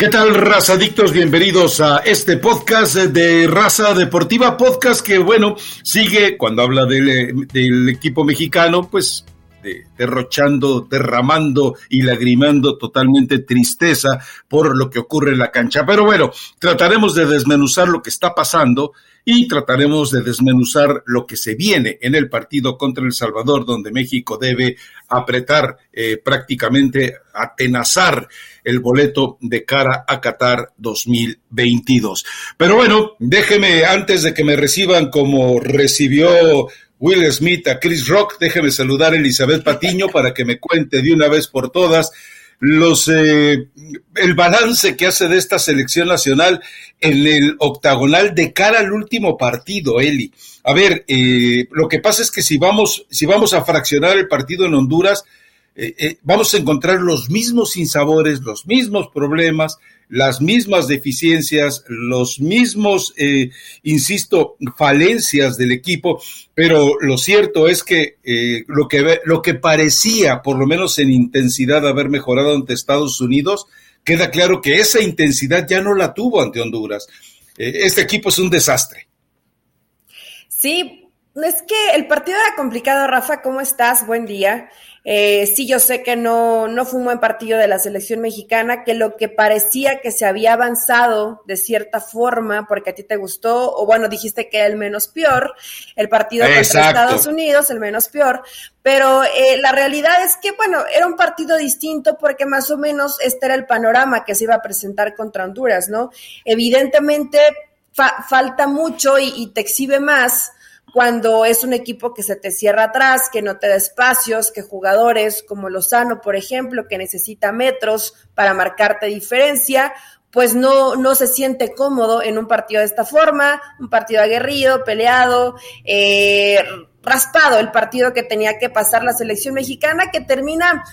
¿Qué tal, razadictos? Bienvenidos a este podcast de Raza Deportiva, podcast que, bueno, sigue cuando habla del, del equipo mexicano, pues derrochando, derramando y lagrimando totalmente tristeza por lo que ocurre en la cancha. Pero bueno, trataremos de desmenuzar lo que está pasando y trataremos de desmenuzar lo que se viene en el partido contra El Salvador, donde México debe apretar, eh, prácticamente atenazar el boleto de cara a Qatar 2022. Pero bueno, déjeme, antes de que me reciban como recibió Will Smith a Chris Rock, déjeme saludar a Elizabeth Patiño para que me cuente de una vez por todas los eh, el balance que hace de esta selección nacional en el octagonal de cara al último partido, Eli. A ver, eh, lo que pasa es que si vamos, si vamos a fraccionar el partido en Honduras, eh, eh, vamos a encontrar los mismos sinsabores, los mismos problemas, las mismas deficiencias, los mismos, eh, insisto, falencias del equipo, pero lo cierto es que, lo que lo que parecía, por lo menos en intensidad, haber mejorado ante Estados Unidos, queda claro que esa intensidad ya no la tuvo ante Honduras. este equipo es un desastre. Sí, es que el partido era complicado, Rafa. ¿Cómo estás? Buen día. Eh, sí, yo sé que no, no fue un buen partido de la selección mexicana, que lo que parecía que se había avanzado de cierta forma, porque a ti te gustó, o bueno, dijiste que era el menos peor, el partido contra Estados Unidos, el menos peor, pero eh, la realidad es que, bueno, era un partido distinto porque más o menos este era el panorama que se iba a presentar contra Honduras, ¿no? Evidentemente falta mucho y, y te exhibe más cuando es un equipo que se te cierra atrás, que no te da espacios, que jugadores como Lozano, por ejemplo, que necesita metros para marcarte diferencia, pues no, no se siente cómodo en un partido de esta forma, un partido aguerrido, peleado, eh, raspado el partido que tenía que pasar la selección mexicana, que termina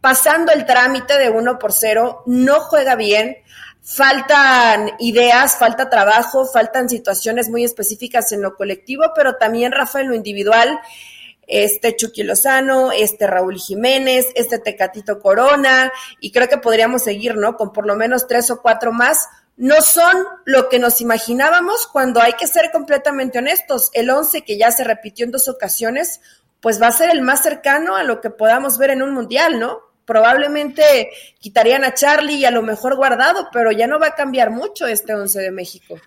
pasando el trámite de uno por cero, no juega bien, faltan ideas, falta trabajo, faltan situaciones muy específicas en lo colectivo, pero también, Rafa, en lo individual, este Chucky Lozano, este Raúl Jiménez, este Tecatito Corona, y creo que podríamos seguir, ¿no? Con por lo menos tres o cuatro más. No son lo que nos imaginábamos cuando hay que ser completamente honestos. El once que ya se repitió en dos ocasiones, pues va a ser el más cercano a lo que podamos ver en un mundial, ¿no? Probablemente quitarían a Charlie y a lo mejor guardado, pero ya no va a cambiar mucho este once de México.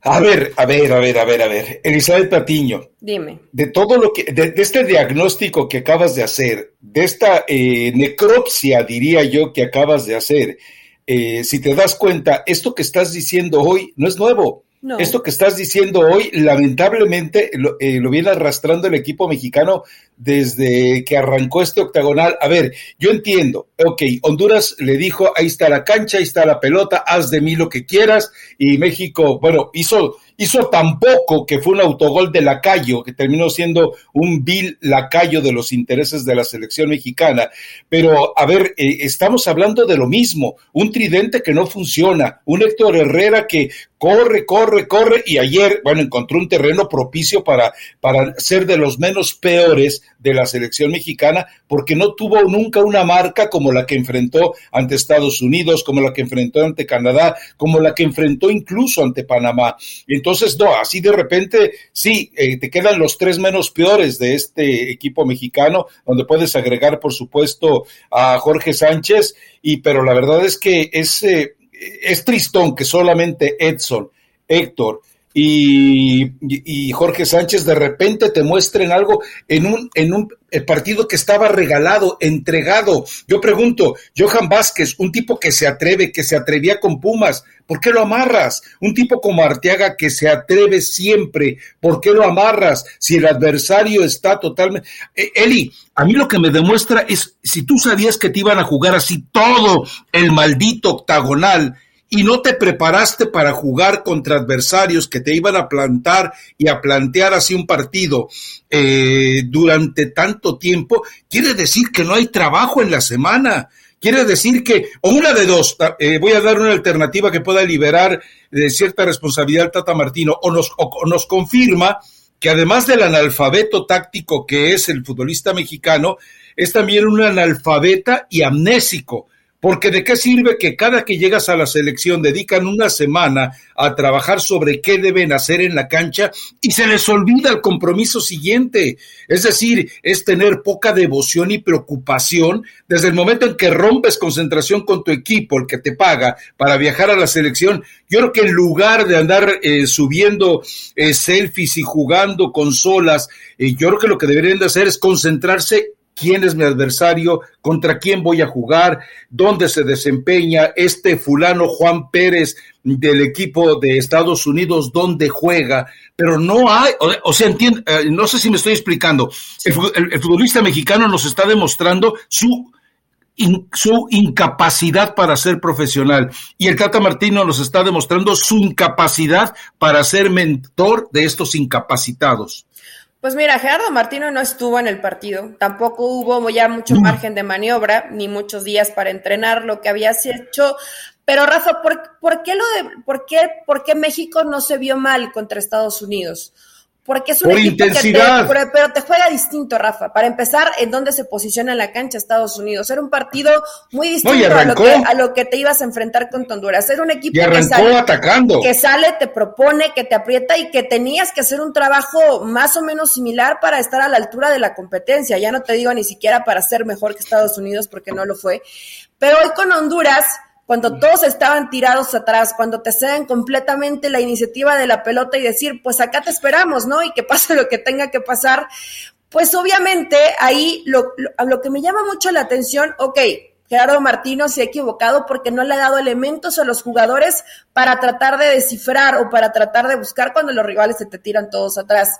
A ver, a ver, a ver, a ver, a ver. Elizabeth Patiño. Dime. De todo lo que, de, este diagnóstico que acabas de hacer, de esta eh, necropsia, diría yo, que acabas de hacer, eh, si te das cuenta, esto que estás diciendo hoy no es nuevo. Esto que estás diciendo hoy, lamentablemente, eh, lo, viene arrastrando el equipo mexicano desde que arrancó este octagonal. A ver, yo entiendo, ok, Honduras le dijo, ahí está la cancha, ahí está la pelota, haz de mí lo que quieras, y México, bueno, hizo hizo tan poco que fue un autogol de lacayo, que terminó siendo un vil lacayo de los intereses de la selección mexicana. Pero, a ver, eh, estamos hablando de lo mismo, un tridente que no funciona, un Héctor Herrera que corre, corre, corre, y ayer, bueno, encontró un terreno propicio para, para ser de los menos peores de la selección mexicana, porque no tuvo nunca una marca como la que enfrentó ante Estados Unidos, como la que enfrentó ante Canadá, como la que enfrentó incluso ante Panamá. Entonces, no, así de repente, sí, eh, te quedan los tres menos peores de este equipo mexicano, donde puedes agregar, por supuesto, a Jorge Sánchez, y pero la verdad es que es, eh, es tristón que solamente Edson, Héctor, y, Jorge Sánchez de repente te muestren algo en un, en un partido que estaba regalado, entregado. Yo pregunto, Johan Vázquez, un tipo que se atreve, que se atrevía con Pumas, ¿por qué lo amarras? Un tipo como Arteaga que se atreve siempre, ¿por qué lo amarras? Si el adversario está totalmente... Eh, Eli, a mí lo que me demuestra es, si tú sabías que te iban a jugar así todo el maldito octagonal, y no te preparaste para jugar contra adversarios que te iban a plantar y a plantear así un partido eh, durante tanto tiempo, quiere decir que no hay trabajo en la semana. Quiere decir que, o una de dos, eh, voy a dar una alternativa que pueda liberar de cierta responsabilidad Tata Martino, o nos, o nos confirma que además del analfabeto táctico que es el futbolista mexicano, es también un analfabeta y amnésico porque de qué sirve que cada que llegas a la selección dedican una semana a trabajar sobre qué deben hacer en la cancha y se les olvida el compromiso siguiente. Es decir, es tener poca devoción y preocupación desde el momento en que rompes concentración con tu equipo, el que te paga para viajar a la selección. Yo creo que en lugar de andar eh, subiendo eh, selfies y jugando consolas, eh, yo creo que lo que deberían de hacer es concentrarse quién es mi adversario, contra quién voy a jugar, dónde se desempeña este fulano Juan Pérez del equipo de Estados Unidos, dónde juega, pero no hay, o, sea, entiende, eh, no sé si me estoy explicando, el, futbolista mexicano nos está demostrando su su incapacidad para ser profesional. Y el Tata Martino nos está demostrando su incapacidad para ser mentor de estos incapacitados. Pues mira, Gerardo Martino no estuvo en el partido, tampoco hubo ya mucho margen de maniobra, ni muchos días para entrenar lo que habías hecho. Pero Rafa, ¿por, qué lo de, por qué, por qué México no se vio mal contra Estados Unidos? Porque es un equipo que te, pero, te juega distinto, Rafa. Para empezar, en dónde se posiciona la cancha Estados Unidos. Era un partido muy distinto a, lo que, a, lo que, te ibas a enfrentar con Honduras. Era un equipo que, sale, atacando. que sale, te propone, que te aprieta y que tenías que hacer un trabajo más o menos similar para estar a la altura de la competencia. Ya no te digo ni siquiera para ser mejor que Estados Unidos porque no lo fue. Pero hoy con Honduras cuando todos estaban tirados atrás, cuando te ceden completamente la iniciativa de la pelota y decir, pues acá te esperamos, ¿no? Y que pase lo que tenga que pasar, pues obviamente ahí lo, lo, que me llama mucho la atención, ok, Gerardo Martino se ha equivocado porque no le ha dado elementos a los jugadores para tratar de descifrar o para tratar de buscar cuando los rivales se te tiran todos atrás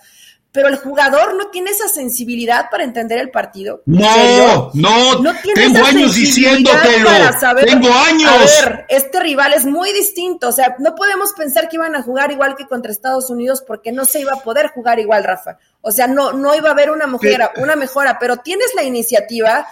pero el jugador no tiene esa sensibilidad para entender el partido. No, no, no tengo años diciéndotelo. tengo años. A ver, este rival es muy distinto, o sea, no podemos pensar que iban a jugar igual que contra Estados Unidos porque no se iba a poder jugar igual, Rafa. O sea, no, no iba a haber una mejora, una mejora, pero tienes la iniciativa,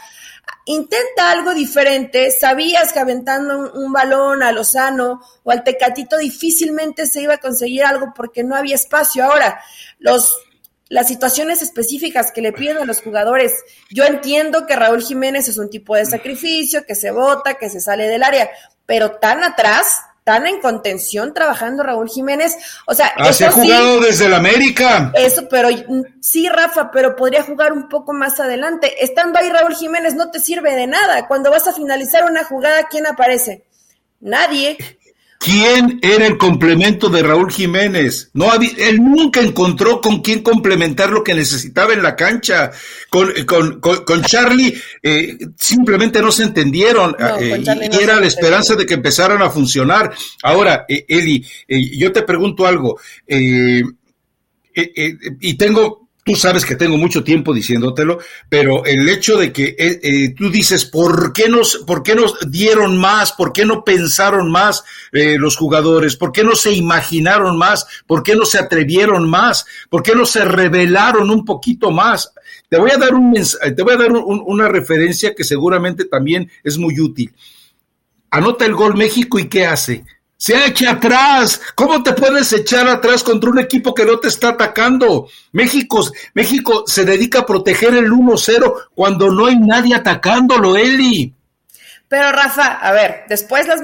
intenta algo diferente, sabías que aventando un, un, balón a Lozano o al Tecatito difícilmente se iba a conseguir algo porque no había espacio. Ahora, los las situaciones específicas que le piden a los jugadores. Yo entiendo que Raúl Jiménez es un tipo de sacrificio, que se vota, que se sale del área, pero tan atrás, tan en contención trabajando Raúl Jiménez, o sea, ah, se ha jugado desde el América. Eso, pero sí, Rafa, pero podría jugar un poco más adelante. Estando ahí Raúl Jiménez no te sirve de nada. Cuando vas a finalizar una jugada, ¿quién aparece? Nadie. ¿Quién era el complemento de Raúl Jiménez? No él nunca encontró con quién complementar lo que necesitaba en la cancha. Con, con, con, Charlie eh, simplemente no se entendieron eh, y, era la esperanza de que empezaran a funcionar. Ahora, eh, Eli, yo te pregunto algo y tengo Tú sabes que tengo mucho tiempo diciéndotelo, pero el hecho de que eh, eh, tú dices, ¿por qué, nos, ¿por qué nos dieron más? ¿Por qué no pensaron más eh, los jugadores? ¿Por qué no se imaginaron más? ¿Por qué no se atrevieron más? ¿Por qué no se revelaron un poquito más? Te voy a dar, un te voy a dar una referencia que seguramente también es muy útil. Anota el gol México y ¿qué hace? Se echa atrás. ¿Cómo te puedes echar atrás contra un equipo que no te está atacando? México, México se dedica a proteger el 1-0 cuando no hay nadie atacándolo, Eli. Pero Rafa, a ver, después las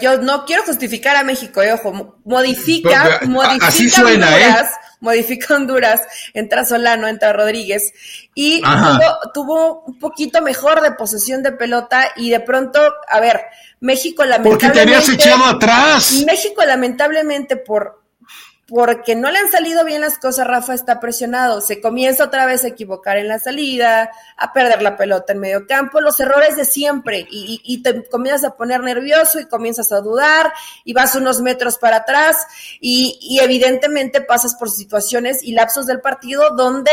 yo no quiero justificar a México, eh, ojo, modifica, modifica así suena, ¿eh? Modifica Honduras, entra Solano, entra Rodríguez y tuvo, tuvo, un poquito mejor de posesión de pelota y de pronto, a ver, México lamentablemente. Porque te habías echado atrás. México lamentablemente por porque no le han salido bien las cosas, Rafa está presionado. Se comienza otra vez a equivocar en la salida, a perder la pelota en medio campo, los errores de siempre. Y, te comienzas a poner nervioso y comienzas a dudar y vas unos metros para atrás y, y evidentemente pasas por situaciones y lapsos del partido donde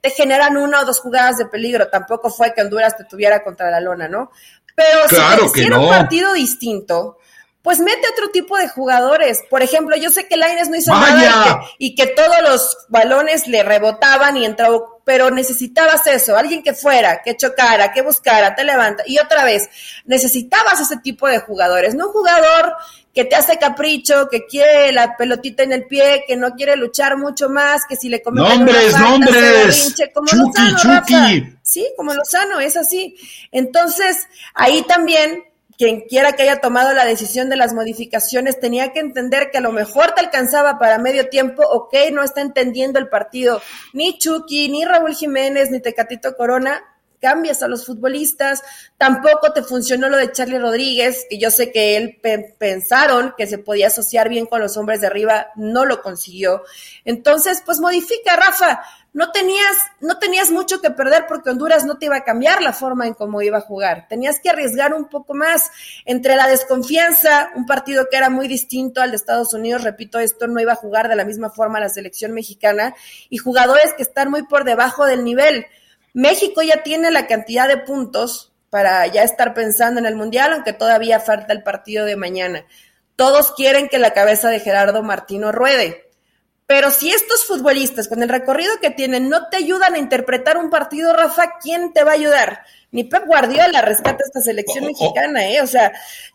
te generan una o dos jugadas de peligro. Tampoco fue que Honduras te tuviera contra la lona, ¿no? Pero claro si, que un partido distinto, pues mete otro tipo de jugadores. Por ejemplo, yo sé que Laines no hizo nada y que, todos los balones le rebotaban y entró, pero necesitabas eso, alguien que fuera, que chocara, que buscara, te levanta. Y otra vez, necesitabas ese tipo de jugadores, no un jugador que te hace capricho, que quiere la pelotita en el pie, que no quiere luchar mucho más, que si le cometen nombres, una nombres. como Lozano, Sí, como Lozano, es así. Entonces, ahí también quien quiera que haya tomado la decisión de las modificaciones tenía que entender que a lo mejor te alcanzaba para medio tiempo, ok, no está entendiendo el partido. Ni Chucky, ni Raúl Jiménez, ni Tecatito Corona, cambias a los futbolistas, tampoco te funcionó lo de Charlie Rodríguez, que yo sé que él pensaron que se podía asociar bien con los hombres de arriba, no lo consiguió. Entonces, pues modifica, Rafa, no tenías, no tenías mucho que perder porque Honduras no te iba a cambiar la forma en cómo iba a jugar. Tenías que arriesgar un poco más entre la desconfianza, un partido que era muy distinto al de Estados Unidos, repito, esto no iba a jugar de la misma forma la selección mexicana, y jugadores que están muy por debajo del nivel. México ya tiene la cantidad de puntos para ya estar pensando en el Mundial, aunque todavía falta el partido de mañana. Todos quieren que la cabeza de Gerardo Martino ruede pero si estos futbolistas, con el recorrido que tienen, no te ayudan a interpretar un partido, Rafa, ¿quién te va a ayudar? Ni Pep Guardiola rescata esta selección mexicana, ¿eh? O sea,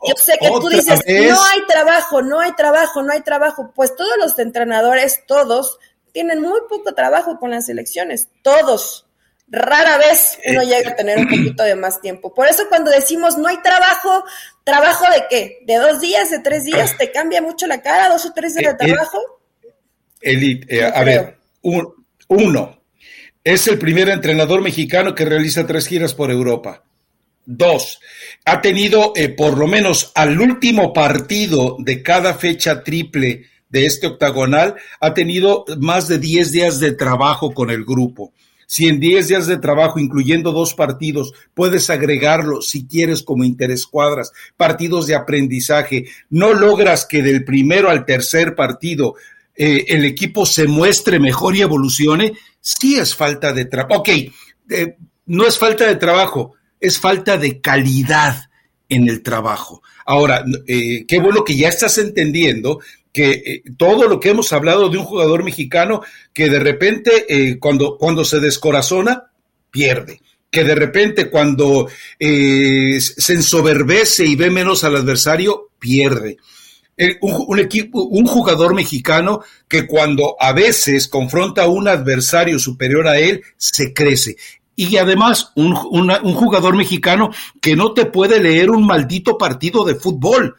yo sé que tú dices, no hay trabajo, no hay trabajo, no hay trabajo. Pues todos los entrenadores, todos, tienen muy poco trabajo con las selecciones, todos. Rara vez uno eh, llega a tener un poquito de más tiempo. Por eso cuando decimos no hay trabajo, ¿trabajo de qué? ¿De dos días, de tres días? ¿Te cambia mucho la cara, dos o tres días de eh, trabajo? Eh, a ver, uno, es el primer entrenador mexicano que realiza tres giras por Europa. Dos, ha tenido eh, por lo menos al último partido de cada fecha triple de este octagonal, ha tenido más de 10 días de trabajo con el grupo. Si en 10 días de trabajo, incluyendo dos partidos, puedes agregarlo si quieres como interescuadras, partidos de aprendizaje, no logras que del primero al tercer partido eh, el equipo se muestre mejor y evolucione, sí es falta de trabajo. Ok, eh, no es falta de trabajo, es falta de calidad en el trabajo. Ahora, eh, qué bueno que ya estás entendiendo que todo lo que hemos hablado de un jugador mexicano que de repente cuando, cuando se descorazona, pierde que de repente cuando se ensoberbece y ve menos al adversario, pierde un, equipo, un jugador mexicano que cuando a veces confronta a un adversario superior a él, se crece. Y además, un, un jugador mexicano que no te puede leer un maldito partido de fútbol.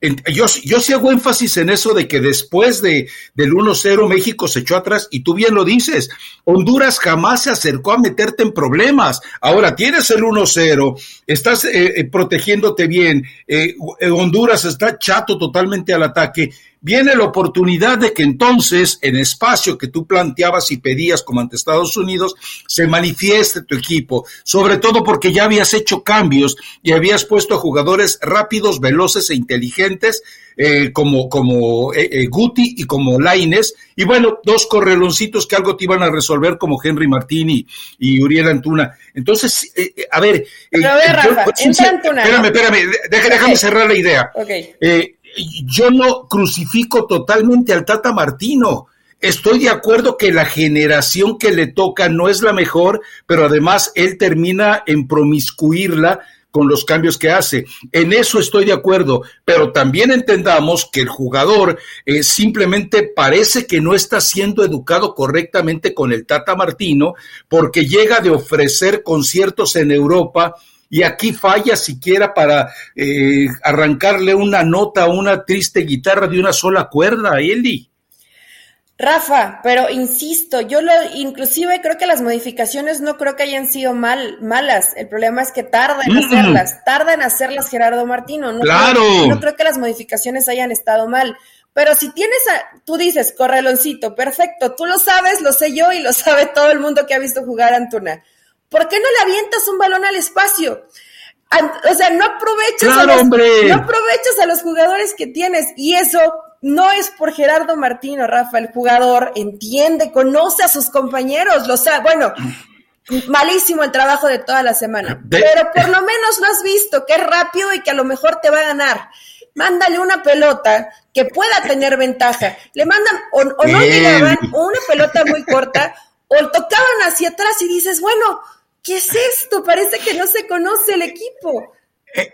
Yo, yo sí hago énfasis en eso de que después de, del 1-0 México se echó atrás y tú bien lo dices, Honduras jamás se acercó a meterte en problemas. Ahora tienes el 1-0, estás eh, eh, protegiéndote bien, eh, Honduras está chato totalmente al ataque viene la oportunidad de que entonces, en espacio que tú planteabas y pedías como ante Estados Unidos, se manifieste tu equipo, sobre todo porque ya habías hecho cambios y habías puesto a jugadores rápidos, veloces e inteligentes, eh, como, como eh, eh, Guti y como Laines, y bueno, dos correloncitos que algo te iban a resolver como Henry Martini y Uriel Antuna. Entonces, a ver... Pero a ver, Rafa, Espérame, espérame, déjame cerrar la idea. Okay yo no crucifico totalmente al Tata Martino. Estoy de acuerdo que la generación que le toca no es la mejor, pero además él termina en promiscuirla con los cambios que hace. En eso estoy de acuerdo, pero también entendamos que el jugador eh, simplemente parece que no está siendo educado correctamente con el Tata Martino porque llega de ofrecer conciertos en Europa y aquí falla siquiera para eh, arrancarle una nota a una triste guitarra de una sola cuerda Eli. Rafa, pero insisto, yo lo, inclusive creo que las modificaciones no creo que hayan sido mal, malas. El problema es que tarda en hacerlas, tarda en hacerlas Gerardo Martino. No claro. Creo, no creo que las modificaciones hayan estado mal. Pero si tienes a, tú dices, correloncito, perfecto, tú lo sabes, lo sé yo y lo sabe todo el mundo que ha visto jugar a Antuna. ¿Por qué no le avientas un balón al espacio? O sea, no aprovechas, a los, no aprovechas a los jugadores que tienes. Y eso no es por Gerardo Martino, Rafa. El jugador entiende, conoce a sus compañeros, lo sabe. Bueno, malísimo el trabajo de toda la semana. Pero por lo menos lo has visto, que es rápido y que a lo mejor te va a ganar. Mándale una pelota que pueda tener ventaja. Le mandan, o, o no llegaban, o una pelota muy corta, o tocaban hacia atrás y dices, bueno, ¿qué es esto? Parece que no se conoce el equipo. Eh,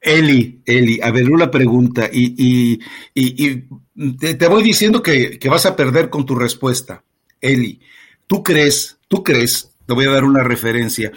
Eli, Eli, a ver, una pregunta, y, te, voy diciendo que, vas a perder con tu respuesta. Eli, ¿tú crees, tú crees, te voy a dar una referencia,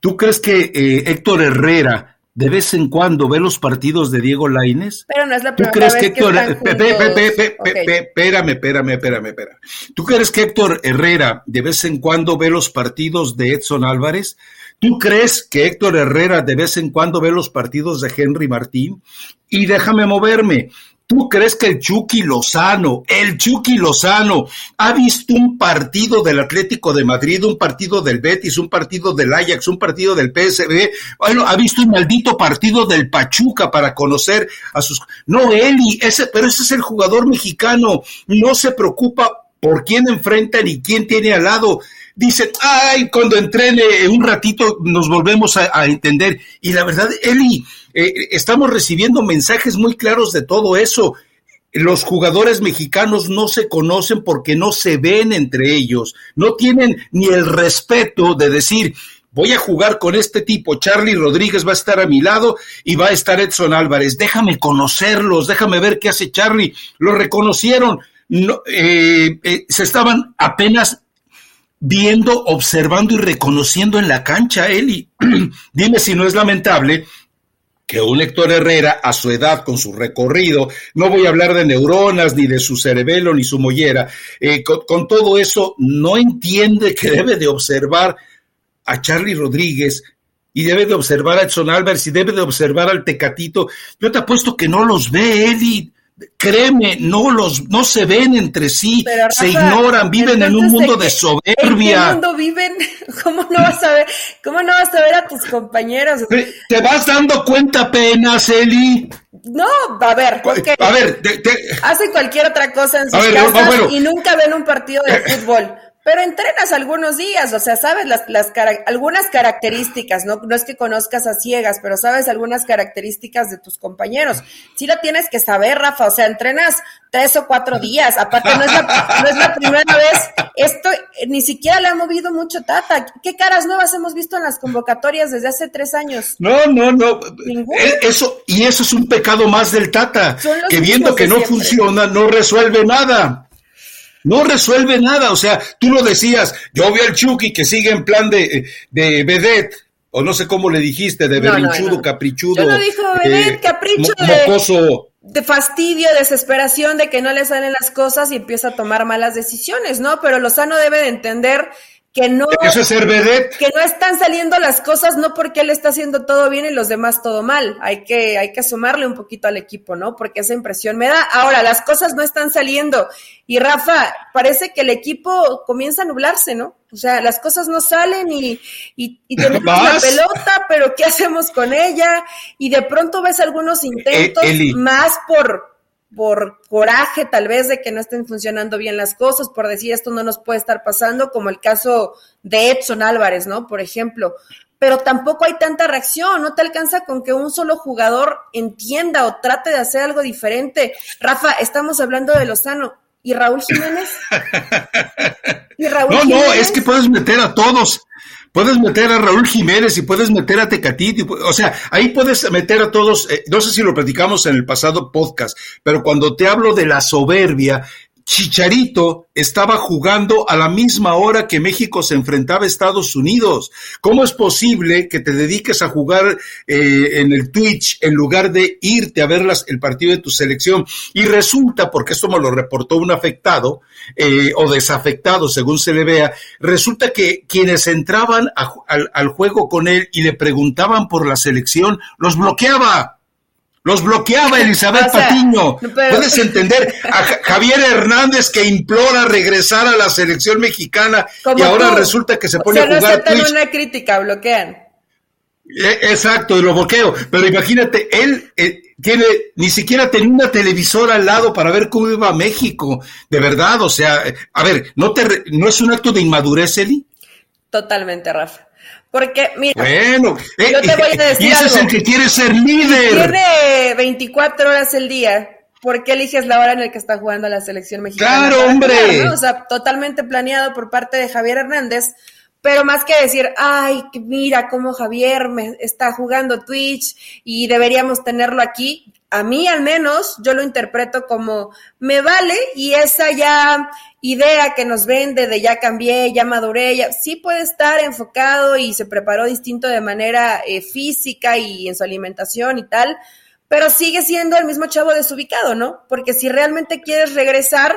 ¿tú crees que eh, Héctor Herrera de vez en cuando ve los partidos de Diego Laines? Pero no es la primera ¿Tú crees vez que Héctor, espérame, espérame, espérame, espérame. ¿Tú crees que Héctor Herrera de vez en cuando ve los partidos de Edson Álvarez? ¿Tú crees que Héctor Herrera de vez en cuando ve los partidos de Henry Martín? Y déjame moverme. ¿Tú crees que el Chucky Lozano, el Chucky Lozano, ha visto un partido del Atlético de Madrid, un partido del Betis, un partido del Ajax, un partido del PSV? Bueno, ha visto un maldito partido del Pachuca para conocer a sus... No, Eli, ese, pero ese es el jugador mexicano. No se preocupa por quién enfrenta ni quién tiene al lado. Dice, ay, cuando entrene un ratito nos volvemos a, a entender. Y la verdad, Eli, eh, estamos recibiendo mensajes muy claros de todo eso. Los jugadores mexicanos no se conocen porque no se ven entre ellos, no tienen ni el respeto de decir, voy a jugar con este tipo, Charlie Rodríguez va a estar a mi lado y va a estar Edson Álvarez, déjame conocerlos, déjame ver qué hace Charlie. Lo reconocieron, no, eh, eh, se estaban apenas viendo, observando y reconociendo en la cancha, Eli. Dime si no es lamentable que un Héctor Herrera a su edad, con su recorrido, no voy a hablar de neuronas, ni de su cerebelo, ni su mollera, eh, con, todo eso, no entiende que debe de observar a Charlie Rodríguez y debe de observar a Edson Álvarez y debe de observar al Tecatito. Yo te apuesto que no los ve, Eddie. Créeme, no los, no se ven entre sí, se ignoran, viven en un mundo de, soberbia. ¿En qué mundo viven? ¿Cómo no vas a ver, cómo no vas a ver a tus compañeros? ¿Te vas dando cuenta apenas, Eli? No, a ver, porque a ver, hacen cualquier otra cosa en sus casas y nunca ven un partido de fútbol pero entrenas algunos días, o sea, sabes las, las algunas características, ¿no? No es que conozcas a ciegas, pero sabes algunas características de tus compañeros. Sí lo tienes que saber, Rafa, o sea, entrenas tres o cuatro días, aparte no es la, no es la primera vez, esto ni siquiera le ha movido mucho Tata. ¿Qué caras nuevas hemos visto en las convocatorias desde hace tres años? No, no, no. Eh, eso, y eso es un pecado más del Tata, que viendo que no funciona, no resuelve nada. No resuelve nada, o sea, tú lo decías, yo vi al Chucky que sigue en plan de, de vedette, o no sé cómo le dijiste, de berrinchudo, caprichudo. Yo no dijo vedette, eh, capricho, de, de fastidio, desesperación de que no le salen las cosas y empieza a tomar malas decisiones, ¿no? Pero Lozano debe de entender que no, Eso es ser que no están saliendo las cosas no porque él está haciendo todo bien y los demás todo mal. Hay que, hay que sumarle un poquito al equipo, ¿no? Porque esa impresión me da. Ahora, las cosas no están saliendo. Y Rafa, parece que el equipo comienza a nublarse, ¿no? O sea, las cosas no salen y, y, y tenemos la pelota, pero ¿qué hacemos con ella? Y de pronto ves algunos eh, intentos más por, por coraje tal vez de que no estén funcionando bien las cosas, por decir esto no nos puede estar pasando, como el caso de Edson Álvarez, ¿no? Por ejemplo. Pero tampoco hay tanta reacción, no te alcanza con que un solo jugador entienda o trate de hacer algo diferente. Rafa, estamos hablando de Lozano. ¿Y Raúl Jiménez? ¿Y Raúl no, no, es que puedes meter a todos. Puedes meter a Raúl Jiménez y puedes meter a Tecatito, o sea, ahí puedes meter a todos, eh, no sé si lo platicamos en el pasado podcast, pero cuando te hablo de la soberbia, Chicharito estaba jugando a la misma hora que México se enfrentaba a Estados Unidos. ¿Cómo es posible que te dediques a jugar eh, en el Twitch en lugar de irte a ver el partido de tu selección? Y resulta, porque esto me lo reportó un afectado eh, o desafectado, según se le vea, resulta que quienes entraban al, al juego con él y le preguntaban por la selección, los bloqueaba. Los bloqueaba Elizabeth Patiño. Puedes entender a Javier Hernández que implora regresar a la selección mexicana y ahora resulta que se pone a jugar no una crítica, bloquean. Eh, exacto, y lo bloqueo. Pero imagínate, él eh, tiene, ni siquiera tenía una televisora al lado para ver cómo iba México. De verdad, o sea, a ver, ¿no, te, ¿no es un acto de inmadurez, Eli? Totalmente, Rafa. Porque, mira, bueno, yo te voy a eh, decir. Y ese es el que quiere ser líder. Tiene 24 horas el día. ¿Por qué eliges la hora en la que está jugando la selección mexicana? ¡Claro, hombre! O sea, totalmente planeado por parte de Javier Hernández pero más que decir, ay, mira cómo Javier me está jugando Twitch y deberíamos tenerlo aquí, a mí al menos yo lo interpreto como me vale y esa ya idea que nos vende de ya cambié, ya maduré, ya sí puede estar enfocado y se preparó distinto de manera eh, física y en su alimentación y tal, pero sigue siendo el mismo chavo desubicado, ¿no? Porque si realmente quieres regresar,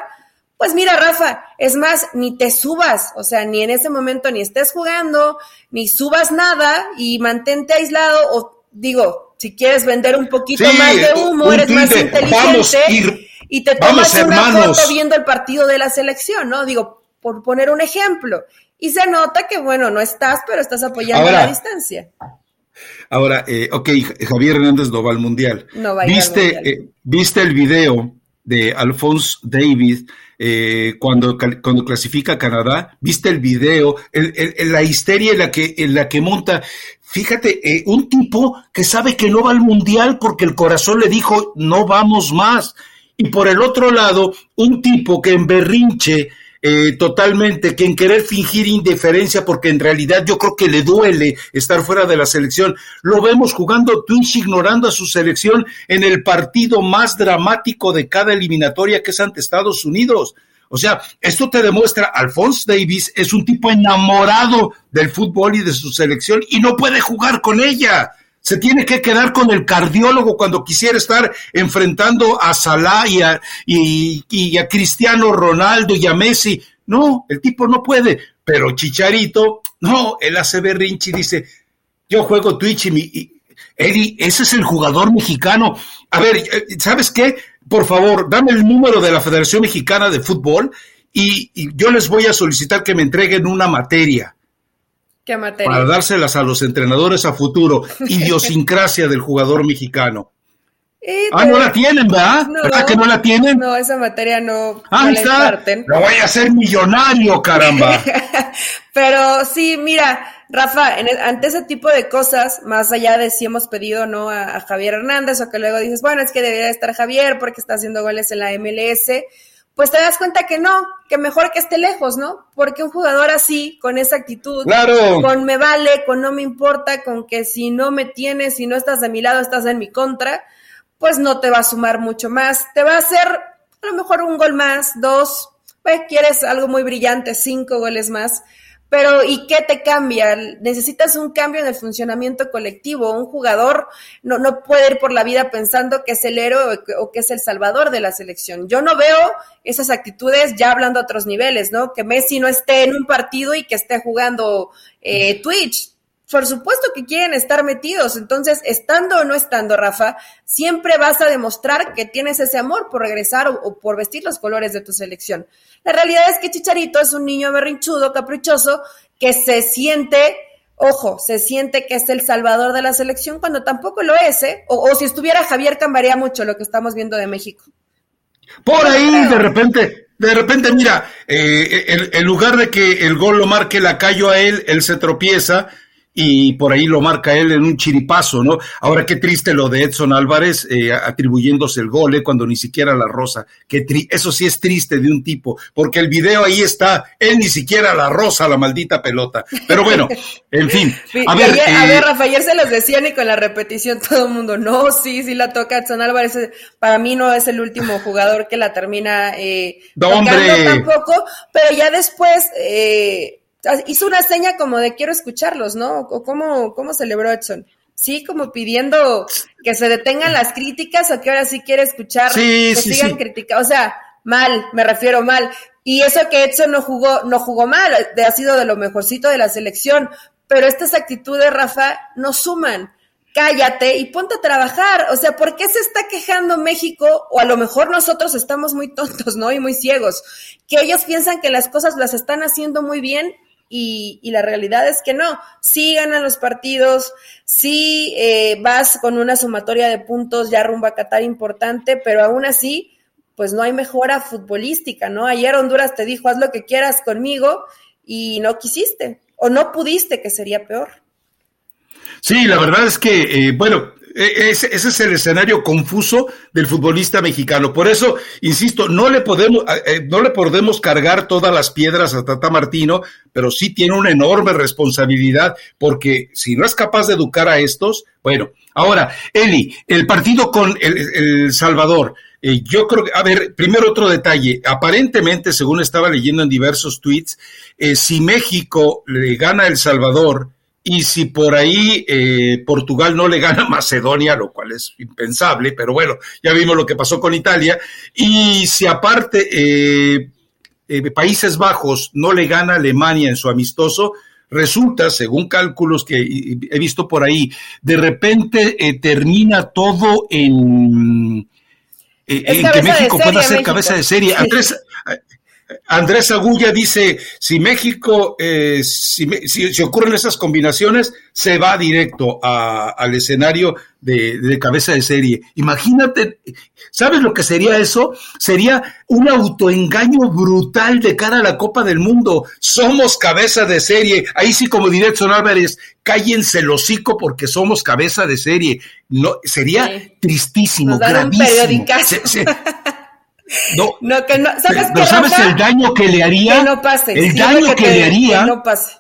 pues mira, Rafa, es más, ni te subas, o sea, ni en ese momento ni estés jugando, ni subas nada y mantente aislado o digo, si quieres vender un poquito más de humo, eres más inteligente y te tomas una foto viendo el partido de la selección, ¿no? Digo, por poner un ejemplo. Y se nota que, bueno, no estás, pero estás apoyando a la distancia. Ahora, eh, ok, Javier Hernández no va al Mundial. No va ¿Viste, mundial. Eh, ¿Viste el video de Alphonse David eh, cuando, cuando clasifica a Canadá? ¿Viste el video? la histeria en la que, en la que monta. Fíjate, eh, un tipo que sabe que no va al mundial porque el corazón le dijo no vamos más. Y por el otro lado, un tipo que en berrinche eh, totalmente, que en querer fingir indiferencia, porque en realidad yo creo que le duele estar fuera de la selección. Lo vemos jugando Twitch, ignorando a su selección en el partido más dramático de cada eliminatoria que es ante Estados Unidos. O sea, esto te demuestra, Alphonse Davis es un tipo enamorado del fútbol y de su selección y no puede jugar con ella. Se tiene que quedar con el cardiólogo cuando quisiera estar enfrentando a Salah y a, y, Cristiano Ronaldo y a Messi. No, el tipo no puede. Pero Chicharito, no, él hace berrinche y dice, yo juego Twitch y, mi, Eddie, ese es el jugador mexicano. A ver, eh, ¿sabes qué? por favor, dame el número de la Federación Mexicana de Fútbol y, yo les voy a solicitar que me entreguen una materia. ¿Qué materia? Para dárselas a los entrenadores a futuro. Idiosincrasia del jugador mexicano. ah, no la tienen, ¿verdad? ¿Verdad que no la tienen? No, esa materia no, ah, no la Lo voy a hacer millonario, caramba. Pero sí, mira, Rafa, ante ese tipo de cosas, más allá de si hemos pedido no a, Javier Hernández o que luego dices, bueno, es que debería estar Javier porque está haciendo goles en la MLS, pues te das cuenta que no, que mejor que esté lejos, ¿no? Porque un jugador así, con esa actitud, con me vale, con no me importa, con que si no me tienes, si no estás de mi lado, estás en mi contra, pues no te va a sumar mucho más. Te va a hacer a lo mejor un gol más, dos, pues quieres algo muy brillante, cinco goles más pero ¿y qué te cambia? Necesitas un cambio en el funcionamiento colectivo. Un jugador no, no puede ir por la vida pensando que es el héroe o que es el salvador de la selección. Yo no veo esas actitudes ya hablando a otros niveles, ¿no? Que Messi no esté en un partido y que esté jugando eh, Twitch por supuesto que quieren estar metidos. Entonces, estando o no estando, Rafa, siempre vas a demostrar que tienes ese amor por regresar o, por vestir los colores de tu selección. La realidad es que Chicharito es un niño berrinchudo, caprichoso, que se siente, ojo, se siente que es el salvador de la selección cuando tampoco lo es, ¿eh? O, si estuviera Javier, cambiaría mucho lo que estamos viendo de México. Por ahí, de repente, de repente, mira, eh, en, lugar de que el gol lo marque la callo a él, él se tropieza y por ahí lo marca él en un chiripazo, ¿no? Ahora qué triste lo de Edson Álvarez eh, atribuyéndose el gol eh, cuando ni siquiera la rosa, que eso sí es triste de un tipo, porque el video ahí está, él ni siquiera la rosa, la maldita pelota. Pero bueno, en fin. A ver, a ver, eh, Rafael se los decían y con la repetición todo el mundo, no, sí, sí la toca Edson Álvarez, para mí no es el último jugador que la termina eh, tocando tampoco, pero ya después... Eh, hizo una seña como de quiero escucharlos, ¿no? O cómo, cómo celebró Edson. Sí, como pidiendo que se detengan las críticas o que ahora sí quiere escuchar que sigan criticando. O sea, mal, me refiero mal. Y eso que Edson no jugó, no jugó mal, ha sido de lo mejorcito de la selección. Pero estas actitudes, Rafa, no suman. Cállate y ponte a trabajar. O sea, ¿por qué se está quejando México? O a lo mejor nosotros estamos muy tontos, ¿no? Y muy ciegos. Que ellos piensan que las cosas las están haciendo muy bien y, la realidad es que no. Sí ganan los partidos, sí eh, vas con una sumatoria de puntos ya rumbo a Qatar importante, pero aún así, pues no hay mejora futbolística, ¿no? Ayer Honduras te dijo, haz lo que quieras conmigo y no quisiste o no pudiste, que sería peor. Sí, la verdad es que, eh, bueno, e, ese, es el escenario confuso del futbolista mexicano. Por eso, insisto, no le podemos, eh, no le podemos cargar todas las piedras a Tata Martino, pero sí tiene una enorme responsabilidad, porque si no es capaz de educar a estos, bueno, ahora, Eli, el partido con el, Salvador, eh, yo creo que, a ver, primero otro detalle. Aparentemente, según estaba leyendo en diversos tweets, eh, si México le gana a El Salvador, y si por ahí eh, Portugal no le gana a Macedonia, lo cual es impensable, pero bueno, ya vimos lo que pasó con Italia, y si aparte eh, eh, Países Bajos no le gana a Alemania en su amistoso, resulta, según cálculos que he visto por ahí, de repente termina todo en, en que México pueda ser cabeza de serie. Andrés, Andrés Agulla dice, si México, eh, si, si, ocurren esas combinaciones, se va directo al escenario de, cabeza de serie. Imagínate, ¿sabes lo que sería eso? Sería un autoengaño brutal de cara a la Copa del Mundo. Somos cabeza de serie. Ahí sí, como diría Edson Álvarez, cállense el hocico porque somos cabeza de serie. No, sería tristísimo, gravísimo. No, no, que no, ¿sabes, pero, ¿sabes el daño que le haría? Que no pase. El daño que, le haría. Que no pase.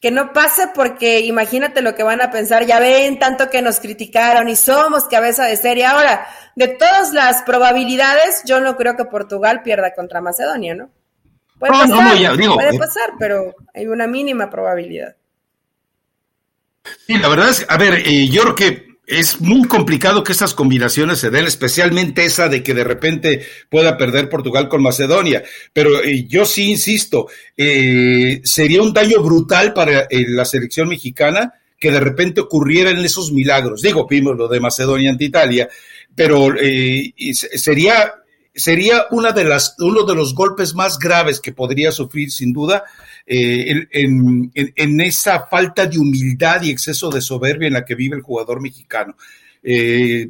Que no pase porque imagínate lo que van a pensar. Ya ven tanto que nos criticaron y somos cabeza de serie. Ahora, de todas las probabilidades, yo no creo que Portugal pierda contra Macedonia, ¿no? Puede pasar, puede eh. pasar, pero hay una mínima probabilidad. Sí, la verdad es, a ver, eh, yo creo que es muy complicado que estas combinaciones se den, especialmente esa de que de repente pueda perder Portugal con Macedonia. Pero eh, yo sí insisto, eh, sería un daño brutal para eh, la selección mexicana que de repente ocurrieran esos milagros. Digo, vimos lo de Macedonia ante Italia, pero sería sería una de las, uno de los golpes más graves que podría sufrir sin duda eh, en, esa falta de humildad y exceso de soberbia en la que vive el jugador mexicano. Eh,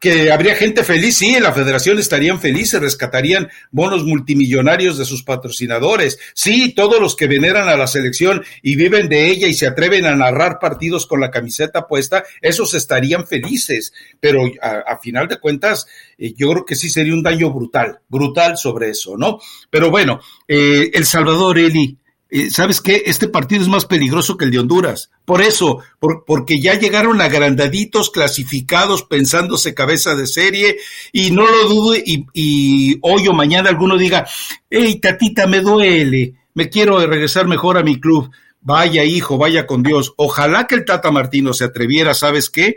que, habría gente feliz, sí, en la federación estarían felices, rescatarían bonos multimillonarios de sus patrocinadores, sí, todos los que veneran a la selección y viven de ella y se atreven a narrar partidos con la camiseta puesta, esos estarían felices, pero a, final de cuentas, eh, yo creo que sí sería un daño brutal, brutal sobre eso, ¿no? Pero bueno, El Salvador, Eli, eh, ¿sabes qué? Este partido es más peligroso que el de Honduras. Por eso, porque ya llegaron agrandaditos, clasificados, pensándose cabeza de serie, y no lo dude, y, hoy o mañana alguno diga, hey, tatita, me duele, me quiero regresar mejor a mi club. Vaya, hijo, vaya con Dios. Ojalá que el Tata Martino se atreviera, ¿sabes qué?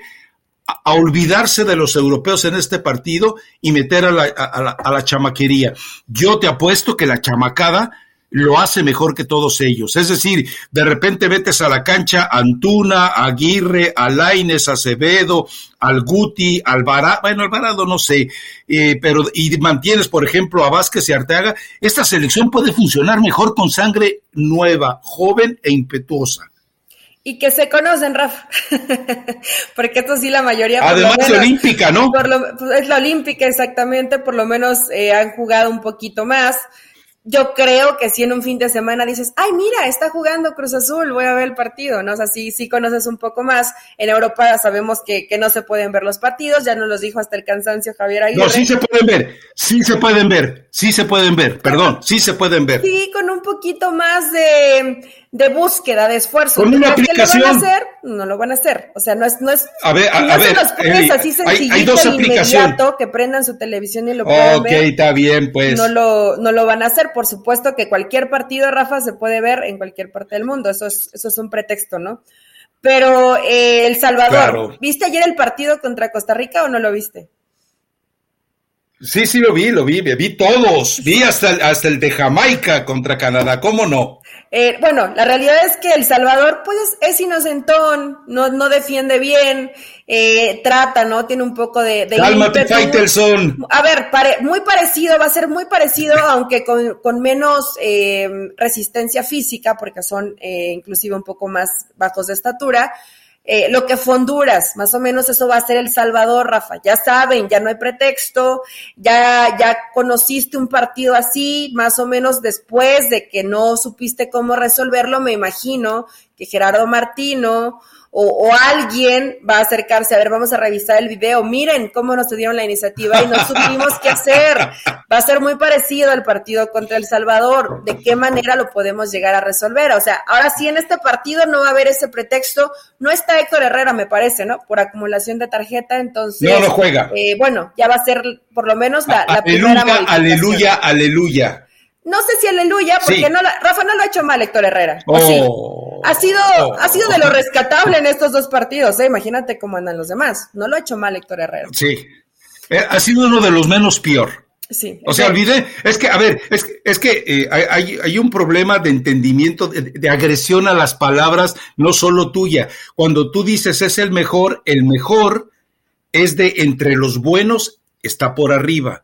a, olvidarse de los europeos en este partido y meter a la, a la chamaquería. Yo te apuesto que la chamacada lo hace mejor que todos ellos. Es decir, de repente metes a la cancha Antuna, Aguirre, Alaines, Acevedo, al Guti, Alvarado, bueno, Alvarado no sé, eh, pero y mantienes, por ejemplo, a Vázquez y Arteaga, esta selección puede funcionar mejor con sangre nueva, joven e impetuosa. Y que se conocen, Rafa. Porque esto sí la mayoría. Además de olímpica, ¿no? Pues, es la olímpica, exactamente. Por lo menos eh, han jugado un poquito más yo creo que si en un fin de semana dices, ay, mira, está jugando Cruz Azul, voy a ver el partido, ¿no? O sea, sí, sí conoces un poco más. En Europa sabemos que, que no se pueden ver los partidos, ya nos los dijo hasta el cansancio Javier Aguirre. No, sí se pueden ver, sí se pueden ver, sí se pueden ver, perdón, sí se pueden ver. Sí, con un poquito más de de búsqueda, de esfuerzo. Con una aplicación. lo van a hacer? No lo van a hacer. O sea, no es, no es. A ver, a, no ver. así sencillito hay, dos aplicaciones. que prendan su televisión y lo puedan ver. Ok, está bien, pues. No lo, no lo van a hacer. Por supuesto que cualquier partido, Rafa, se puede ver en cualquier parte del mundo. Eso es, eso es un pretexto, ¿no? Pero eh, El Salvador, ¿viste ayer el partido contra Costa Rica o no lo viste? Sí, sí lo vi, lo vi, vi todos, vi hasta, hasta el de Jamaica contra Canadá, ¿cómo no? Eh, bueno, la realidad es que El Salvador, pues, es inocentón, no, no defiende bien, eh, trata, ¿no? Tiene un poco de... de Cálmate, Faitelson. A ver, muy parecido, va a ser muy parecido, aunque con, con menos eh, resistencia física, porque son eh, inclusive un poco más bajos de estatura. Eh, lo que fue Honduras, más o menos eso va a ser El Salvador, Rafa. Ya saben, ya no hay pretexto, ya, ya conociste un partido así, más o menos después de que no supiste cómo resolverlo, me imagino que Gerardo Martino o, alguien va a acercarse, a ver, vamos a revisar el video, miren cómo nos dieron la iniciativa y no supimos qué hacer. Va a ser muy parecido al partido contra El Salvador, de qué manera lo podemos llegar a resolver. O sea, ahora sí en este partido no va a haber ese pretexto, no está Héctor Herrera, me parece, ¿no? Por acumulación de tarjeta, entonces... No, no juega. Eh, bueno, ya va a ser por lo menos la, la aleluya, primera Aleluya, aleluya. No sé si aleluya, porque no Rafa no lo ha hecho mal Héctor Herrera. Oh. Ha sido, oh. ha sido de lo rescatable en estos dos partidos, ¿eh? Imagínate cómo andan los demás. No lo ha hecho mal Héctor Herrera. Sí. Eh, ha sido uno de los menos peor. Sí. O sea, olvidé, es que, a ver, es que, es que eh, hay, hay, un problema de entendimiento, de, de, agresión a las palabras, no solo tuya. Cuando tú dices es el mejor, el mejor es de entre los buenos, está por arriba.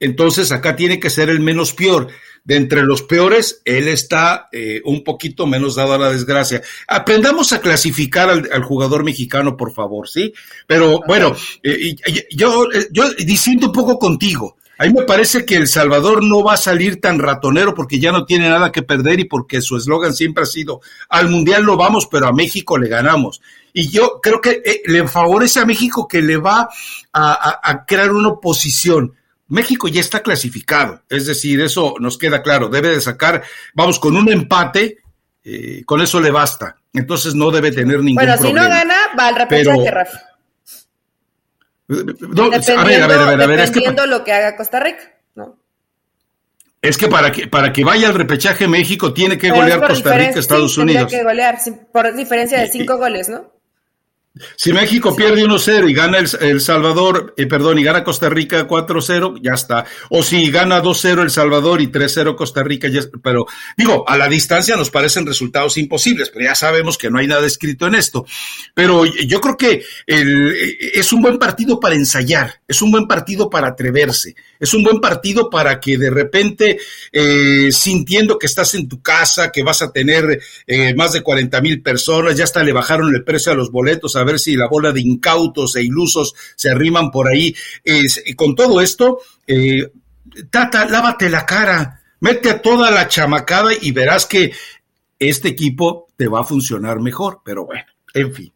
Entonces acá tiene que ser el menos peor. De entre los peores, él está eh, un poquito menos dado a la desgracia. Aprendamos a clasificar al, jugador mexicano, por favor, ¿sí? Pero bueno, eh, yo, yo disiento un poco contigo. A mí me parece que El Salvador no va a salir tan ratonero porque ya no tiene nada que perder y porque su eslogan siempre ha sido al Mundial lo vamos, pero a México le ganamos. Y yo creo que eh, le favorece a México que le va a crear una oposición México ya está clasificado, es decir, eso nos queda claro, debe de sacar, vamos, con un empate, eh, con eso le basta, entonces no debe tener ningún problema. Bueno, si no gana, va al repechaje, Rafa. No, a ver, a ver, a ver, a ver, es que, lo que haga Costa Rica, ¿no? Es que para que para que vaya al repechaje México tiene que golear Costa Rica, Estados Unidos. Tiene que golear por diferencia de cinco goles, ¿no? Si México pierde 1-0 y gana el, Salvador, eh, perdón, y gana Costa Rica 4-0, ya está. O si gana 2-0 El Salvador y 3-0 Costa Rica, ya, pero digo, a la distancia nos parecen resultados imposibles, pero ya sabemos que no hay nada escrito en esto. Pero yo creo que el, es un buen partido para ensayar, es un buen partido para atreverse, es un buen partido para que de repente, eh, sintiendo que estás en tu casa, que vas a tener eh, más de 40 mil personas, ya hasta le bajaron el precio a los boletos, a ver si la bola de incautos e ilusos se arriman por ahí. con todo esto, eh, Tata, lávate la cara, mete a toda la chamacada y verás que este equipo te va a funcionar mejor. Pero bueno, en fin.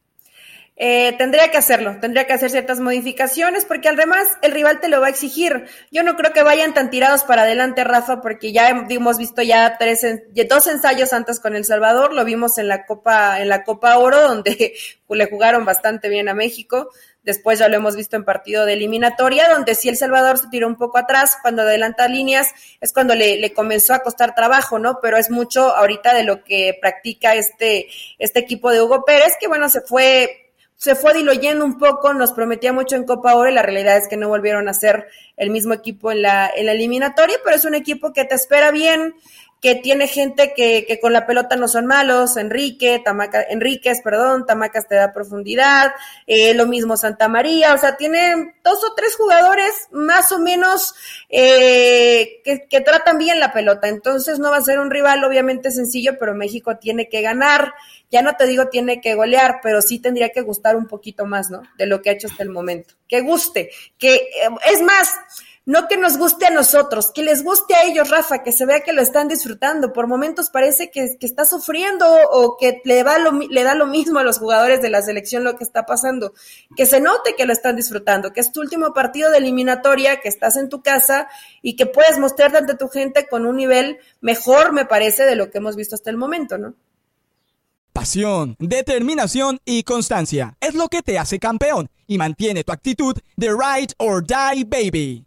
Eh, tendría que hacerlo, tendría que hacer ciertas modificaciones porque además el rival te lo va a exigir. Yo no creo que vayan tan tirados para adelante, Rafa, porque ya hemos visto ya tres, dos ensayos antes con El Salvador, lo vimos en la Copa, en la Copa Oro, donde le jugaron bastante bien a México. Después ya lo hemos visto en partido de eliminatoria, donde sí El Salvador se tiró un poco atrás, cuando adelanta líneas es cuando le, le, comenzó a costar trabajo, ¿no? Pero es mucho ahorita de lo que practica este, este equipo de Hugo Pérez, que bueno, se fue se fue diluyendo un poco, nos prometía mucho en Copa Oro y la realidad es que no volvieron a ser el mismo equipo en la, en la eliminatoria, pero es un equipo que te espera bien, que tiene gente que, que con la pelota no son malos, Enrique, Tamaca, Enríquez, perdón, Tamacas te da profundidad, eh, lo mismo Santa María, o sea, tiene dos o tres jugadores más o menos eh, que, que tratan bien la pelota, entonces no va a ser un rival obviamente sencillo, pero México tiene que ganar, ya no te digo tiene que golear, pero sí tendría que gustar un poquito más, ¿no? De lo que ha hecho hasta el momento, que guste, que eh, es más, no que nos guste a nosotros, que les guste a ellos, Rafa, que se vea que lo están disfrutando. Por momentos parece que, está sufriendo o que le, le da lo mismo a los jugadores de la selección lo que está pasando. Que se note que lo están disfrutando, que es tu último partido de eliminatoria, que estás en tu casa y que puedes mostrarte ante tu gente con un nivel mejor, me parece, de lo que hemos visto hasta el momento, ¿no? Pasión, determinación y constancia es lo que te hace campeón y mantiene tu actitud de ride or die baby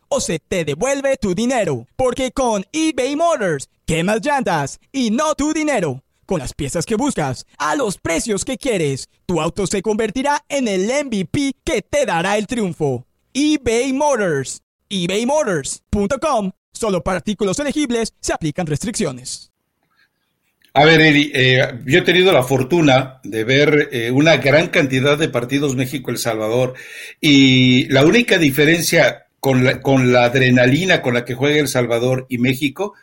o se te devuelve tu dinero. Porque con eBay Motors, quemas llantas y no tu dinero. Con las piezas que buscas, a los precios que quieres, tu auto se convertirá en el MVP que te dará el triunfo. eBay Motors. ebaymotors.com. Solo para artículos elegibles se aplican restricciones. A ver, Eri, eh, yo he tenido la fortuna de ver eh, una gran cantidad de partidos México-El Salvador y la única diferencia con la, con la adrenalina con la que juega El Salvador y México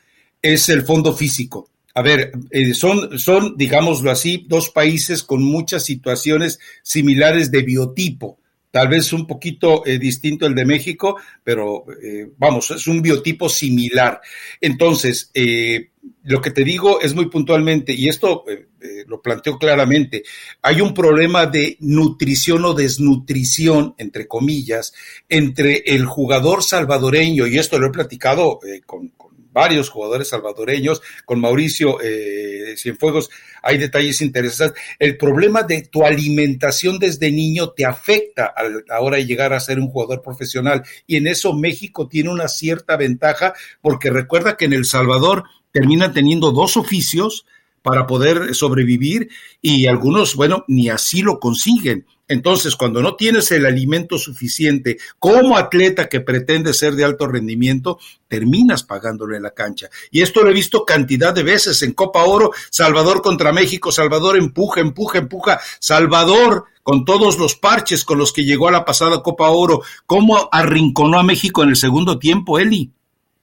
es el fondo físico. A ver, eh, son, son, digámoslo así, dos países con muchas situaciones similares de biotipo tal vez un poquito eh, distinto el de México, pero eh, vamos, es un biotipo similar. Entonces, lo que te digo es muy puntualmente, y esto lo planteo claramente, hay un problema de nutrición o desnutrición, entre comillas, entre el jugador salvadoreño, y esto lo he platicado con, varios jugadores salvadoreños, con Mauricio eh, Cienfuegos, hay detalles interesantes. El problema de tu alimentación desde niño te afecta a la hora de llegar a ser un jugador profesional y en eso México tiene una cierta ventaja porque recuerda que en El Salvador terminan teniendo dos oficios, para poder sobrevivir y algunos, bueno, ni así lo consiguen. Entonces, cuando no tienes el alimento suficiente como atleta que pretende ser de alto rendimiento, terminas pagándolo en la cancha. Y esto lo he visto cantidad de veces en Copa Oro, Salvador contra México, Salvador empuja, empuja, empuja, Salvador con todos los parches con los que llegó a la pasada Copa Oro, ¿cómo arrinconó a México en el segundo tiempo, Eli?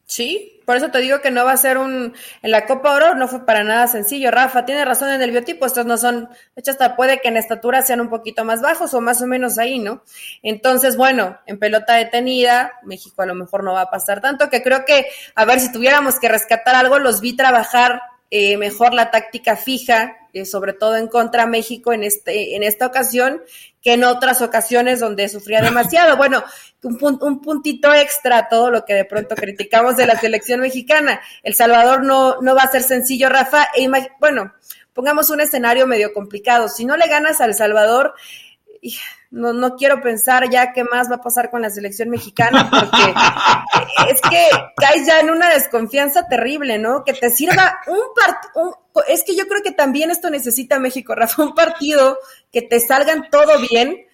Sí, por eso te digo que no va a ser un. En la Copa Oro no fue para nada sencillo. Rafa tiene razón en el biotipo. Estos no son. De hecho, hasta puede que en estatura sean un poquito más bajos o más o menos ahí, ¿no? Entonces, bueno, en pelota detenida, México a lo mejor no va a pasar tanto. Que creo que, a ver, si tuviéramos que rescatar algo, los vi trabajar eh, mejor la táctica fija, eh, sobre todo en contra México en, este, en esta ocasión, que en otras ocasiones donde sufría demasiado. Bueno, un, un puntito extra a todo lo que de pronto criticamos de la selección mexicana. El Salvador no, no va a ser sencillo, Rafa. E bueno, pongamos un escenario medio complicado. Si no le ganas al Salvador, no, no quiero pensar ya qué más va a pasar con la selección mexicana, porque es que caes ya en una desconfianza terrible, ¿no? Que te sirva un partido, es que yo creo que también esto necesita México, Rafa, un partido que te salgan todo bien.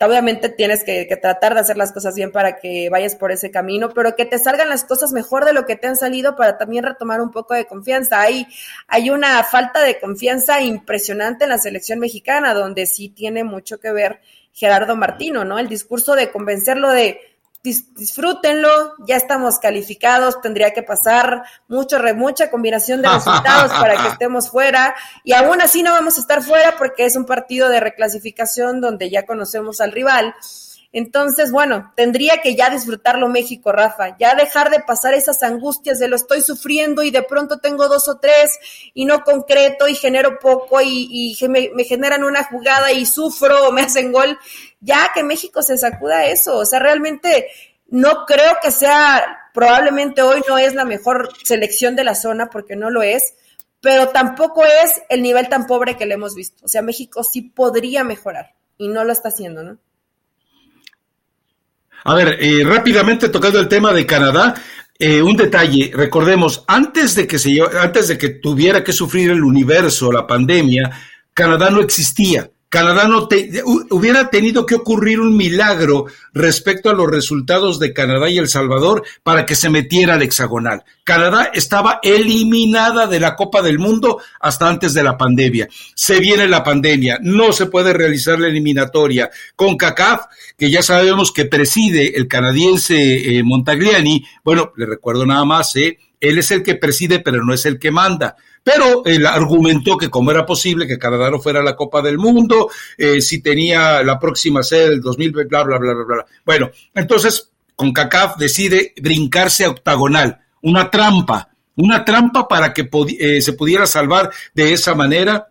Obviamente tienes que, tratar de hacer las cosas bien para que vayas por ese camino, pero que te salgan las cosas mejor de lo que te han salido para también retomar un poco de confianza. Hay, hay una falta de confianza impresionante en la selección mexicana, donde sí tiene mucho que ver Gerardo Martino, ¿no? El discurso de convencerlo de disfrútenlo, ya estamos calificados, tendría que pasar mucho, mucha combinación de resultados para que estemos fuera y aún así no vamos a estar fuera porque es un partido de reclasificación donde ya conocemos al rival entonces, bueno, tendría que ya disfrutarlo México, Rafa, ya dejar de pasar esas angustias de lo estoy sufriendo y de pronto tengo dos o tres y no concreto y genero poco y, me, me, generan una jugada y sufro o me hacen gol. Ya que México se sacuda eso, o sea, realmente no creo que sea, probablemente hoy no es la mejor selección de la zona porque no lo es, pero tampoco es el nivel tan pobre que le hemos visto. O sea, México sí podría mejorar y no lo está haciendo, ¿no? A ver, eh, rápidamente tocando el tema de Canadá, eh, un detalle, recordemos, antes de que se antes de que tuviera que sufrir el universo, la pandemia, Canadá no existía. Canadá no te, hubiera tenido que ocurrir un milagro respecto a los resultados de Canadá y El Salvador para que se metiera al hexagonal. Canadá estaba eliminada de la Copa del Mundo hasta antes de la pandemia. Se viene la pandemia, no se puede realizar la eliminatoria. Con CACAF, que ya sabemos que preside el canadiense eh, Montagliani, bueno, le recuerdo nada más, eh, él es el que preside, pero no es el que manda. Pero él argumentó que como era posible que Canadá no fuera la Copa del Mundo, eh, si tenía la próxima sede del 2020, bla, bla, bla, bla, bla. Bueno, entonces CONCACAF decide brincarse a octagonal, una trampa, una trampa para que eh, se pudiera salvar de esa manera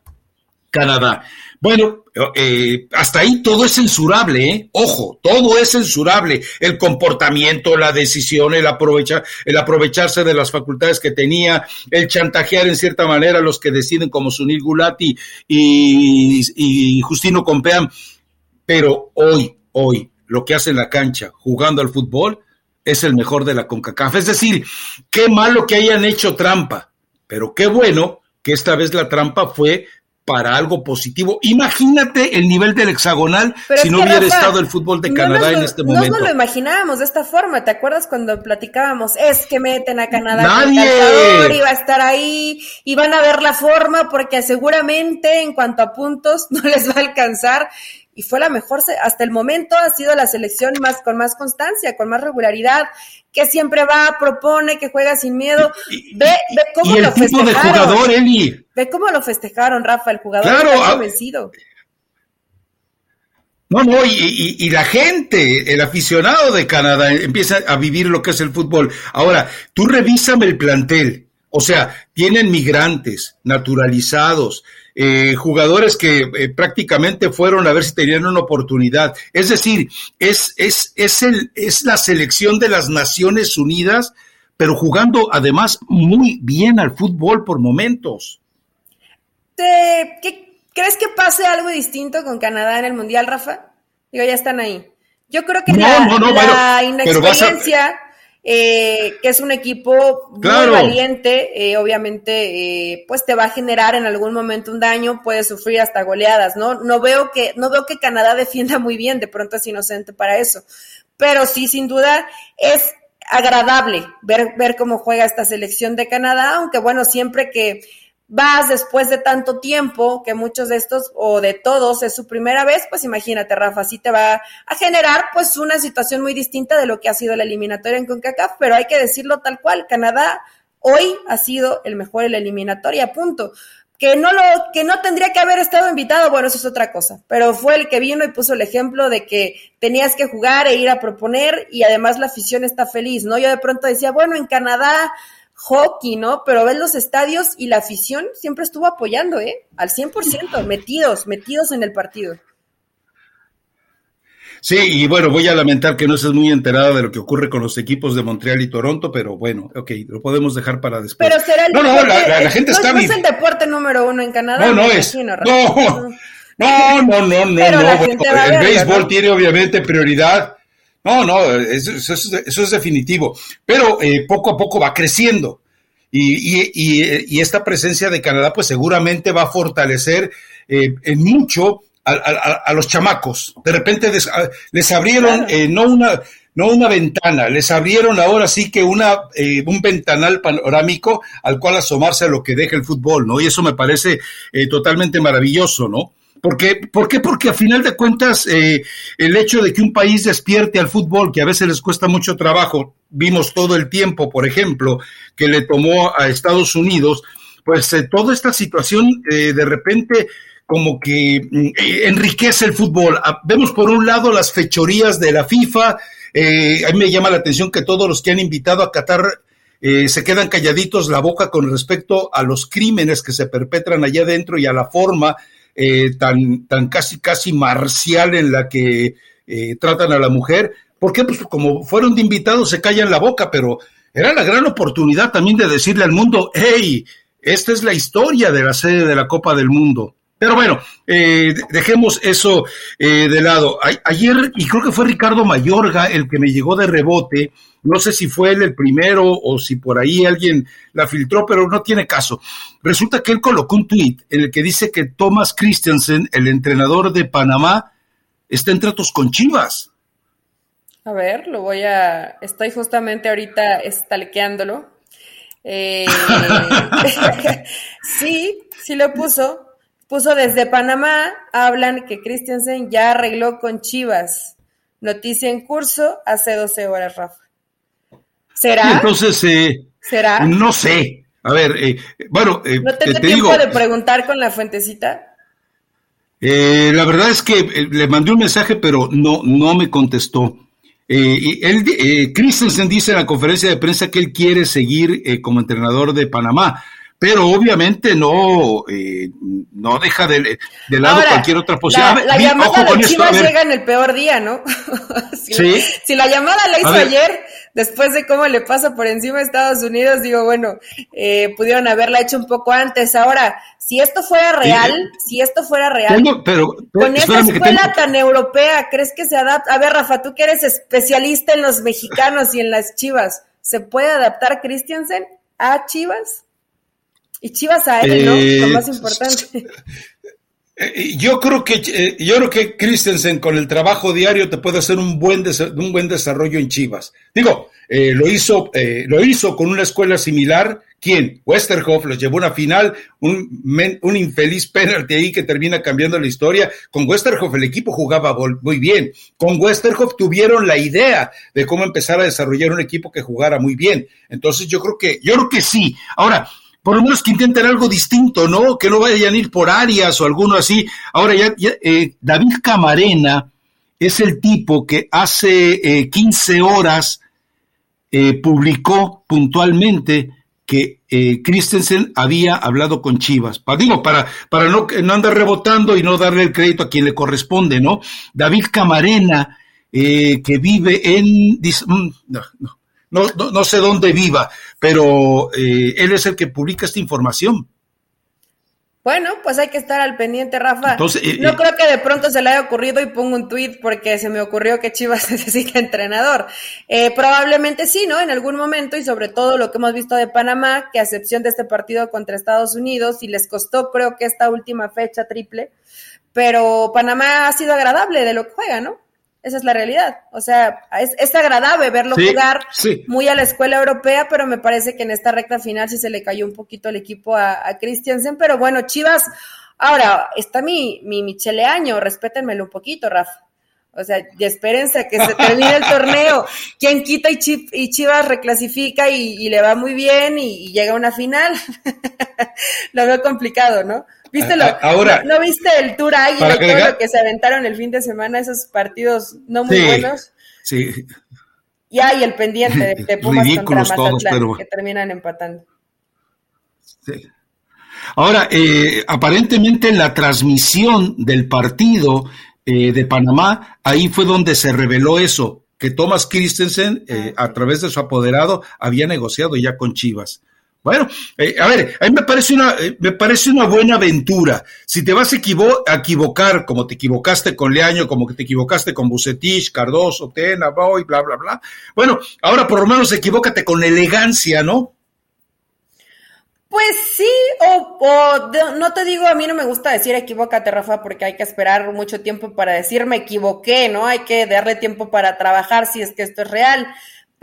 Canadá. Bueno, eh, hasta ahí todo es censurable, ¿eh? Ojo, todo es censurable. El comportamiento, la decisión, el, aprovechar, el aprovecharse de las facultades que tenía, el chantajear en cierta manera a los que deciden como Sunil Gulati y, Justino Compeán. Pero hoy, hoy, lo que hace en la cancha, jugando al fútbol, es el mejor de la CONCACAF. Es decir, qué malo que hayan hecho trampa, pero qué bueno que esta vez la trampa fue para algo positivo. Imagínate el nivel del hexagonal si no hubiera estado el fútbol de Canadá en este momento. No nos lo imaginábamos de esta forma. ¿Te acuerdas cuando platicábamos? Es que meten a Canadá. Nadie. Iba a estar ahí y van a ver la forma porque seguramente en cuanto a puntos no les va a alcanzar y fue la mejor, hasta el momento ha sido la selección más con más constancia, con más regularidad, que siempre va, propone, que juega sin miedo. Ve, ve cómo y el lo tipo festejaron. de jugador, Eli. Ve cómo lo festejaron, Rafa, el jugador Claro, ah, convencido. No, no, y, y- y la gente, el aficionado de Canadá empieza a vivir lo que es el fútbol. Ahora, tú revísame el plantel. O sea, tienen migrantes, naturalizados, eh, jugadores que eh, prácticamente fueron a ver si tenían una oportunidad. Es decir, es, es, es, el, es la selección de las Naciones Unidas, pero jugando además muy bien al fútbol por momentos. ¿Te- qué- ¿Crees que pase algo distinto con Canadá en el Mundial, Rafa? Digo, ya están ahí. Yo creo que No, la, no, no, la bueno, inexperiencia, eh, que es un equipo muy valiente, eh, obviamente, eh, pues te va a generar en algún momento un daño, puede sufrir hasta goleadas, ¿no? No veo que, no veo que Canadá defienda muy bien, de pronto es inocente para eso. Pero sí, sin duda, es agradable ver, ver cómo juega esta selección de Canadá, aunque bueno, siempre que vas después de tanto tiempo, que muchos de estos o de todos es su primera vez, pues imagínate, Rafa, sí te va a generar pues una situación muy distinta de lo que ha sido la eliminatoria en CONCACAF, pero hay que decirlo tal cual, Canadá hoy ha sido el mejor en la eliminatoria, punto. Que no lo, que no tendría que haber estado invitado, bueno, eso es otra cosa, pero fue el que vino y puso el ejemplo de que tenías que jugar e ir a proponer y además la afición está feliz, ¿no? Yo de pronto decía, bueno, en Canadá hockey, ¿no? Pero ves los estadios y la afición siempre estuvo apoyando, ¿eh? Al 100%, metidos, metidos en el partido. Sí, y bueno, voy a lamentar que no estés muy enterada de lo que ocurre con los equipos de Montreal y Toronto, pero bueno, ok, lo podemos dejar para después. Pero será el no, no, deporte, la, la- la gente no, está... no es el deporte número uno en Canadá. No, no es. imagino, No, no, no, no, no, bueno, el béisbol ¿no? tiene obviamente prioridad. No, no, eso, eso es, eso es definitivo. Pero eh, poco a poco va creciendo. Y, y- y- y esta presencia de Canadá, pues seguramente va a fortalecer eh, en mucho a, a- a los chamacos. De repente a- les abrieron eh, no una no una ventana, les abrieron ahora sí que una eh, un ventanal panorámico al cual asomarse a lo que deja el fútbol, ¿no? Y eso me parece eh, totalmente maravilloso, ¿no? Porque, ¿Por qué? Porque a final de cuentas eh, el hecho de que un país despierte al fútbol, que a veces les cuesta mucho trabajo, vimos todo el tiempo, por ejemplo, que le tomó a Estados Unidos, pues eh, toda esta situación eh, de repente como que mm, enriquece el fútbol. Ah, Vemos por un lado las fechorías de la FIFA, eh, a mí me llama la atención que todos los que han invitado a Qatar eh, se quedan calladitos la boca con respecto a los crímenes que se perpetran allá adentro y a la forma eh, tan, tan casi, casi marcial en la que eh, tratan a la mujer. ¿Por qué? Pues como fueron de invitados se callan la boca, pero era la gran oportunidad también de decirle al mundo, hey, esta es la historia de la sede de la Copa del Mundo. Pero bueno, eh, dejemos eso eh, de lado. A- ayer, y creo que fue Ricardo Mayorga el que me llegó de rebote, no sé si fue él el primero o si por ahí alguien la filtró, pero no tiene caso. Resulta que él colocó un tuit en el que dice que Thomas Christensen, el entrenador de Panamá, está en tratos con Chivas. A ver, lo voy a. Estoy justamente ahorita stalkeándolo. Eh, sí, sí lo puso. Puso desde Panamá, hablan que Christensen ya arregló con Chivas. Noticia en curso hace 12 horas, Rafa. ¿Será? entonces, eh, ¿Será? no sé. A ver, eh, bueno, eh, ¿No te te, te tiempo digo, de preguntar con la fuentecita? eh, la verdad es que eh, le mandé un mensaje, pero no, no me contestó. Eh, y él, eh, Christensen dice en la conferencia de prensa que él quiere seguir eh, como entrenador de Panamá, pero obviamente no, eh, no deja de, de lado Ahora, cualquier otra posibilidad. La, la llamada de Chivas llega en el peor día, ¿no? si, Sí. si la llamada la hizo ayer, después de cómo le pasa por encima a Estados Unidos, digo, bueno, eh, pudieron haberla hecho un poco antes. Ahora, si esto fuera real, Eh, si esto fuera real, Tengo- pero, con esa escuela tengo- tan europea, ¿crees que se adapta? A ver, Rafa, tú que eres especialista en los mexicanos y en las Chivas, ¿se puede adaptar Christiansen a Chivas? Y Chivas a él, ¿no? Lo más importante. Eh, yo creo que eh, yo creo que Christensen con el trabajo diario te puede hacer un buen un buen desarrollo en Chivas. Digo, eh, lo hizo lo hizo con una escuela similar. ¿Quién? Westerhoff lo llevó a una final, un, un infeliz penalti ahí que termina cambiando la historia. Con Westerhoff el equipo jugaba muy bien. Con Westerhoff tuvieron la idea de cómo empezar a desarrollar un equipo que jugara muy bien. Entonces yo creo que yo creo que sí. Ahora, por lo menos que intenten algo distinto, ¿no? Que no vayan a ir por áreas o alguno así. Ahora ya, eh, David Camarena es el tipo que hace 15 eh, horas eh, publicó puntualmente que Christensen había hablado con Chivas. Digo, para, para no, no andar rebotando y no darle el crédito a quien le corresponde, ¿no? David Camarena, que vive en... Mm, no, no, no, sé dónde viva, pero eh, él es el que publica esta información. Bueno, pues hay que estar al pendiente, Rafa. Eh, no eh, creo que de pronto se le haya ocurrido y pongo un tweet porque se me ocurrió que Chivas necesita entrenador. probablemente sí, ¿no? En algún momento y sobre todo lo que hemos visto de Panamá, que a excepción de este partido contra Estados Unidos y les costó creo que esta última fecha triple, pero Panamá ha sido agradable de lo que juega, ¿no? Esa es la realidad. O sea, es, agradable verlo jugar muy a la escuela europea, pero me parece que en esta recta final sí se le cayó un poquito el equipo a, Christiansen. Pero bueno, Chivas, ahora está mi, mi Michele Año, respétenmelo un poquito, Rafa. O sea, y espérense a que se termine el torneo. Quien quita y, y Chivas reclasifica y, le va muy bien y, y llega a una final. lo veo complicado, ¿no? ¿Viste lo, ahora, ¿no, viste el Tour Águila y todo lo que se aventaron el fin de semana, esos partidos no muy buenos? Sí. Y hay el pendiente de, Pumas contra Mazatlán, que terminan empatando. Sí. Ahora, eh, aparentemente en la transmisión del partido eh, de Panamá, ahí fue donde se reveló eso, que Thomas Christensen, eh, ah, a través de su apoderado, había negociado ya con Chivas. Bueno, eh, a ver, a mí me parece una, eh, me parece una buena aventura. Si te vas a, equivocar, como te equivocaste con Leaño, como que te equivocaste con Bucetich, Cardoso, Tena, Boy, bla, bla, bla. Bueno, ahora por lo menos equivócate con elegancia, ¿no? Pues sí, o, o no te digo, a mí no me gusta decir equivócate, Rafa, porque hay que esperar mucho tiempo para decir me equivoqué, ¿no? Hay que darle tiempo para trabajar si es que esto es real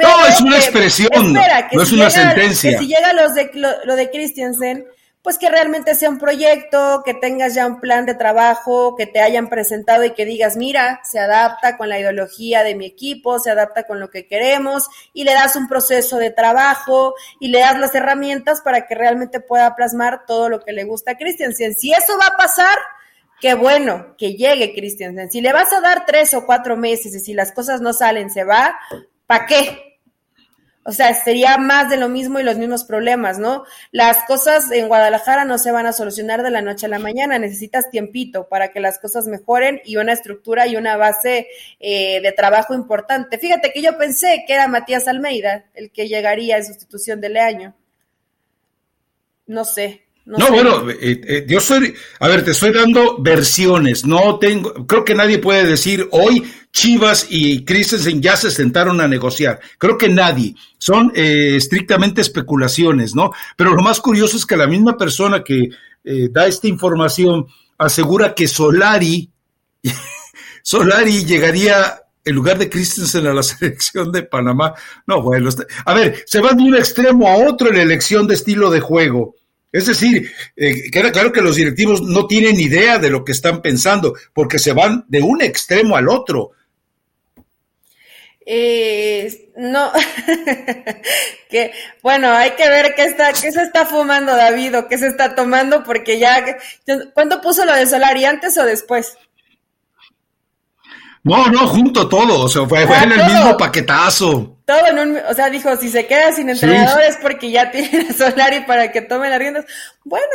no, es una expresión, no es una sentencia. si llega los de, lo, de Christiansen, pues que realmente sea un proyecto, que tengas ya un plan de trabajo, que te hayan presentado y que digas, mira, se adapta con la ideología de mi equipo, se adapta con lo que queremos, y le das un proceso de trabajo y le das las herramientas para que realmente pueda plasmar todo lo que le gusta a Christiansen. Si eso va a pasar, qué bueno que llegue Christiansen. Si le vas a dar tres o cuatro meses y si las cosas no salen, se va, ¿para qué? O sea, sería más de lo mismo y los mismos problemas, ¿no? Las cosas en Guadalajara no se van a solucionar de la noche a la mañana, necesitas tiempito para que las cosas mejoren y una estructura y una base eh, de trabajo importante. Fíjate que yo pensé que era Matías Almeida el que llegaría en sustitución de Leaño. No sé, no, bueno, eh, eh, yo soy, a ver, te estoy dando versiones, no tengo, creo que nadie puede decir hoy Chivas y Christensen ya se sentaron a negociar, creo que nadie, son eh, estrictamente especulaciones, ¿no? Pero lo más curioso es que la misma persona que da esta información asegura que Solari, Solari llegaría en lugar de Christensen a la selección de Panamá. No, bueno, a ver, se van de un extremo a otro en la elección de estilo de juego. Es decir, eh, queda claro que los directivos no tienen idea de lo que están pensando, porque se van de un extremo al otro. Eh, no, que bueno, hay que ver qué está, qué se está fumando David o qué se está tomando, porque ya, ¿cuándo puso lo de Solari, antes o después? No, no, junto todo, o sea, fue, en el mismo paquetazo. Todo en un, o sea, dijo, si se queda sin entrenadores porque ya tiene a Solari para que tome las riendas. Bueno,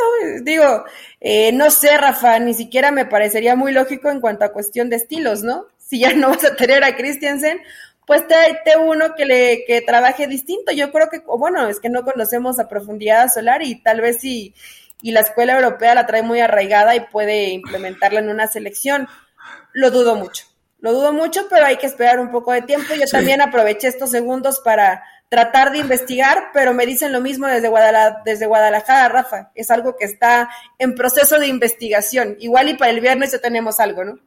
digo, eh, no sé, Rafa, ni siquiera me parecería muy lógico en cuanto a cuestión de estilos, ¿no? Si ya no vas a tener a Christiansen, pues te, uno que le que trabaje distinto. Yo creo que, bueno, es que no conocemos a profundidad a Solari y tal vez si y la escuela europea la trae muy arraigada y puede implementarla en una selección. Lo dudo mucho Lo dudo mucho, pero hay que esperar un poco de tiempo. Yo también aproveché estos segundos para tratar de investigar, pero me dicen lo mismo desde Guadalajara, desde Guadalajara, Rafa. Es algo que está en proceso de investigación. Igual y para el viernes ya tenemos algo, ¿no?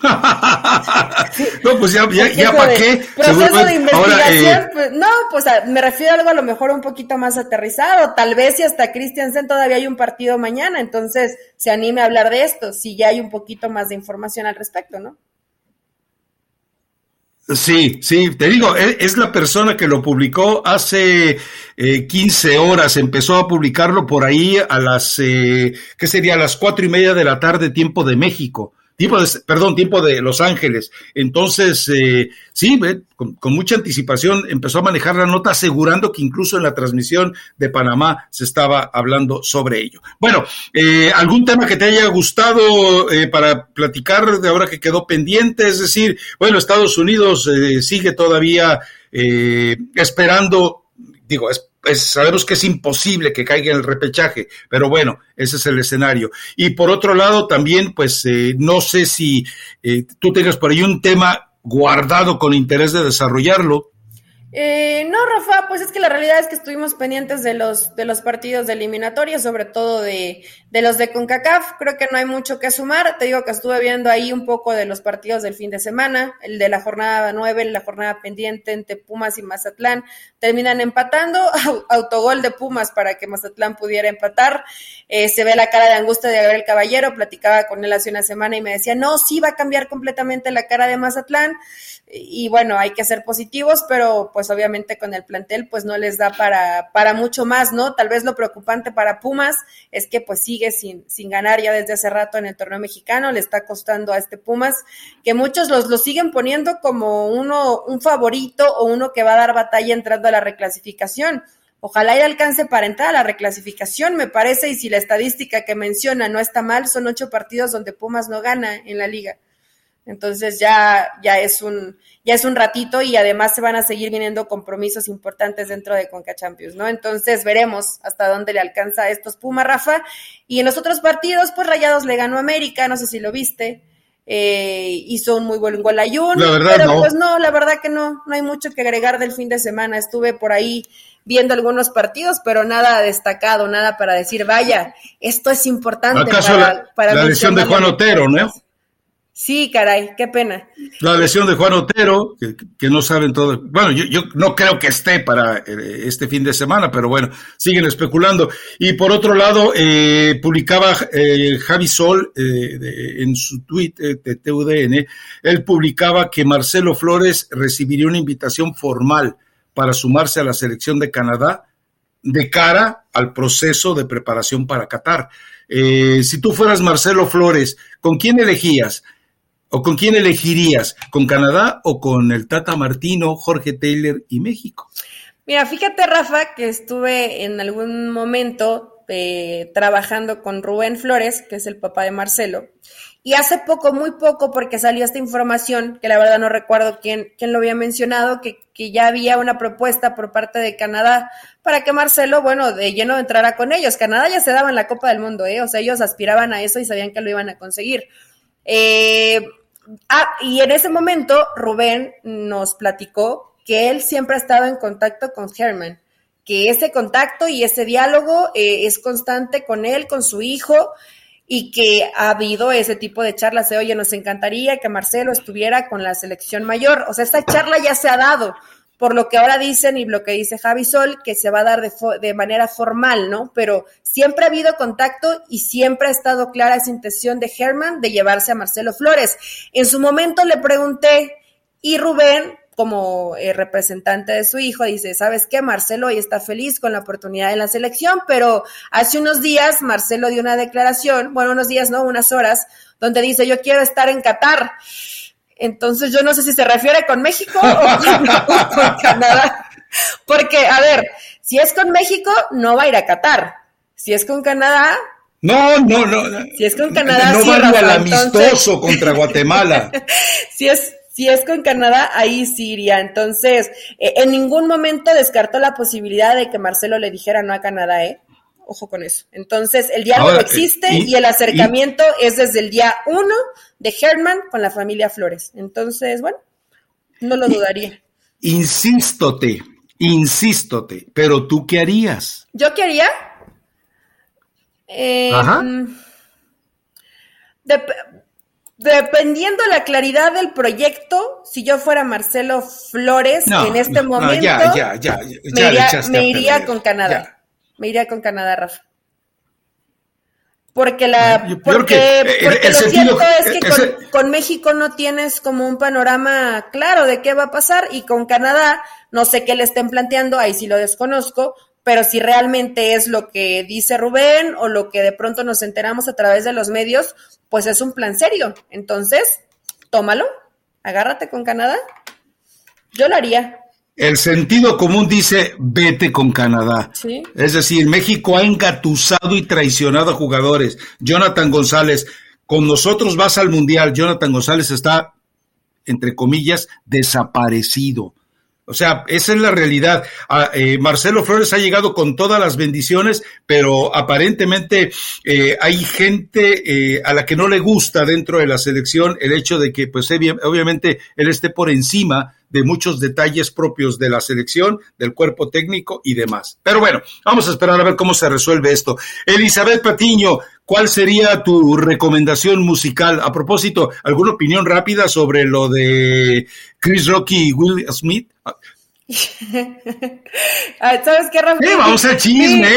no, pues ya, ya, para qué. Proceso de investigación, eh, pues, no, pues me refiero a algo a lo mejor un poquito más aterrizado. Tal vez si hasta Christiansen todavía hay un partido mañana, entonces se anime a hablar de esto, si ya hay un poquito más de información al respecto, ¿no? Sí, sí, te digo, e, es la persona que lo publicó hace eh, 15 horas, empezó a publicarlo por ahí a las, eh, ¿qué sería? A las cuatro y media de la tarde, tiempo de México de, perdón, tiempo de Los Ángeles. Entonces, eh, sí, con, mucha anticipación empezó a manejar la nota asegurando que incluso en la transmisión de Panamá se estaba hablando sobre ello. Bueno, eh, ¿algún tema que te haya gustado eh, para platicar de ahora que quedó pendiente? Es decir, bueno, Estados Unidos sigue todavía esperando, digo, es pues sabemos que es imposible que caiga en el repechaje, pero bueno, ese es el escenario. Y por otro lado, también, pues eh, no sé si eh, tú tengas por ahí un tema guardado con interés de desarrollarlo, eh, no, Rafa, pues es que la realidad es que estuvimos pendientes de los, de los partidos de eliminatoria, sobre todo de, de los de CONCACAF. Creo que no hay mucho que sumar. Te digo que estuve viendo ahí un poco de los partidos del fin de semana, el de la jornada 9, la jornada pendiente entre Pumas y Mazatlán. Terminan empatando, autogol de Pumas para que Mazatlán pudiera empatar. Eh, se ve la cara de angustia de Gabriel Caballero, platicaba con él hace una semana y me decía, no, sí va a cambiar completamente la cara de Mazatlán y bueno, hay que ser positivos, pero pues obviamente con el plantel pues no les da para, para mucho más, ¿no? Tal vez lo preocupante para Pumas es que pues sigue sin, sin ganar ya desde hace rato en el torneo mexicano, le está costando a este Pumas, que muchos los lo siguen poniendo como uno, un favorito o uno que va a dar batalla entrando a la reclasificación. Ojalá y alcance para entrar a la reclasificación, me parece, y si la estadística que menciona no está mal, son ocho partidos donde Pumas no gana en la liga. Entonces ya, ya es un, ya es un ratito y además se van a seguir viniendo compromisos importantes dentro de Conca Champions, ¿no? Entonces veremos hasta dónde le alcanza a estos Puma, Rafa. Y en los otros partidos, pues Rayados le ganó a América, no sé si lo viste. Eh, hizo un muy buen gol a Jun, pero pues no, la verdad que no, no hay mucho que agregar del fin de semana. Estuve por ahí viendo algunos partidos, pero nada destacado, nada para decir, vaya, esto es importante para, para la lesión de Juan Otero, ¿no? Sí, caray, qué pena. La lesión de Juan Otero, que, no saben todo. Bueno, yo, yo, no creo que esté para eh, este fin de semana, pero bueno, siguen especulando. Y por otro lado, eh, publicaba eh, Javi Sol en su tweet de TUDN, él publicaba que Marcelo Flores recibiría una invitación formal para sumarse a la selección de Canadá de cara al proceso de preparación para Qatar. si tú fueras Marcelo Flores, ¿con quién elegías? ¿O con quién elegirías? ¿Con Canadá o con el Tata Martino, Jorge Taylor y México? Mira, fíjate, Rafa, que estuve en algún momento eh, trabajando con Rubén Flores, que es el papá de Marcelo, y hace poco, muy poco, porque salió esta información, que la verdad no recuerdo quién, quién lo había mencionado, que, que, ya había una propuesta por parte de Canadá para que Marcelo, bueno, de lleno entrara con ellos. Canadá ya se daba en la Copa del Mundo, ¿eh? O sea, ellos aspiraban a eso y sabían que lo iban a conseguir. Eh, Ah, y en ese momento Rubén nos platicó que él siempre ha estado en contacto con Herman, que ese contacto y ese diálogo eh, es constante con él, con su hijo, y que ha habido ese tipo de charlas de, oye, nos encantaría que Marcelo estuviera con la selección mayor. O sea, esta charla ya se ha dado por lo que ahora dicen y lo que dice Javi Sol, que se va a dar de, de, manera formal, ¿no? Pero siempre ha habido contacto y siempre ha estado clara esa intención de Herman de llevarse a Marcelo Flores. En su momento le pregunté, y Rubén, como eh, representante de su hijo, dice, ¿sabes qué? Marcelo hoy está feliz con la oportunidad en la selección, pero hace unos días Marcelo dio una declaración, bueno, unos días, no, unas horas, donde dice, yo quiero estar en Qatar. Entonces yo no sé si se refiere con México o con, Canadá. Porque, a ver, si es con México, no va a ir a Qatar. Si es con Canadá. No, no, no. Si es con Canadá, no, va al amistoso contra Guatemala. si es si es con Canadá, ahí sí iría. Entonces, eh, en ningún momento descartó la posibilidad de que Marcelo le dijera no a Canadá, ¿eh? Ojo con eso. Entonces, el diálogo existe y, el acercamiento es desde el día uno de Herman con la familia Flores. Entonces, bueno, no lo dudaría. Insístote, insístote, pero tú qué harías? ¿Yo qué haría? Eh, Ajá. Mm, dependiendo la claridad del proyecto, si yo fuera Marcelo Flores en este momento, me iría, con Canadá. Me iría con Canadá, Rafa. Porque la porque, porque lo cierto es que con, con, México no tienes como un panorama claro de qué va a pasar y con Canadá no sé qué le estén planteando, ahí sí lo desconozco, pero si realmente es lo que dice Rubén o lo que de pronto nos enteramos a través de los medios, pues es un plan serio. Entonces, tómalo, agárrate con Canadá. Yo lo haría. El sentido común dice, vete con Canadá. ¿Sí? Es decir, México ha engatusado y traicionado a jugadores. Jonathan González, con nosotros vas al Mundial. Jonathan González está, entre comillas, desaparecido. O sea, esa es la realidad. Ah, eh, Marcelo Flores ha llegado con todas las bendiciones, pero aparentemente eh, hay gente eh, a la que no le gusta dentro de la selección el hecho de que, pues, obviamente, él esté por encima de muchos detalles propios de la selección, del cuerpo técnico y demás. Pero bueno, vamos a esperar a ver cómo se resuelve esto. Elizabeth Patiño, ¿cuál sería tu recomendación musical? A propósito, ¿alguna opinión rápida sobre lo de Chris Rocky y Will Smith? ¿Sabes qué, Rafa? vamos a chisme,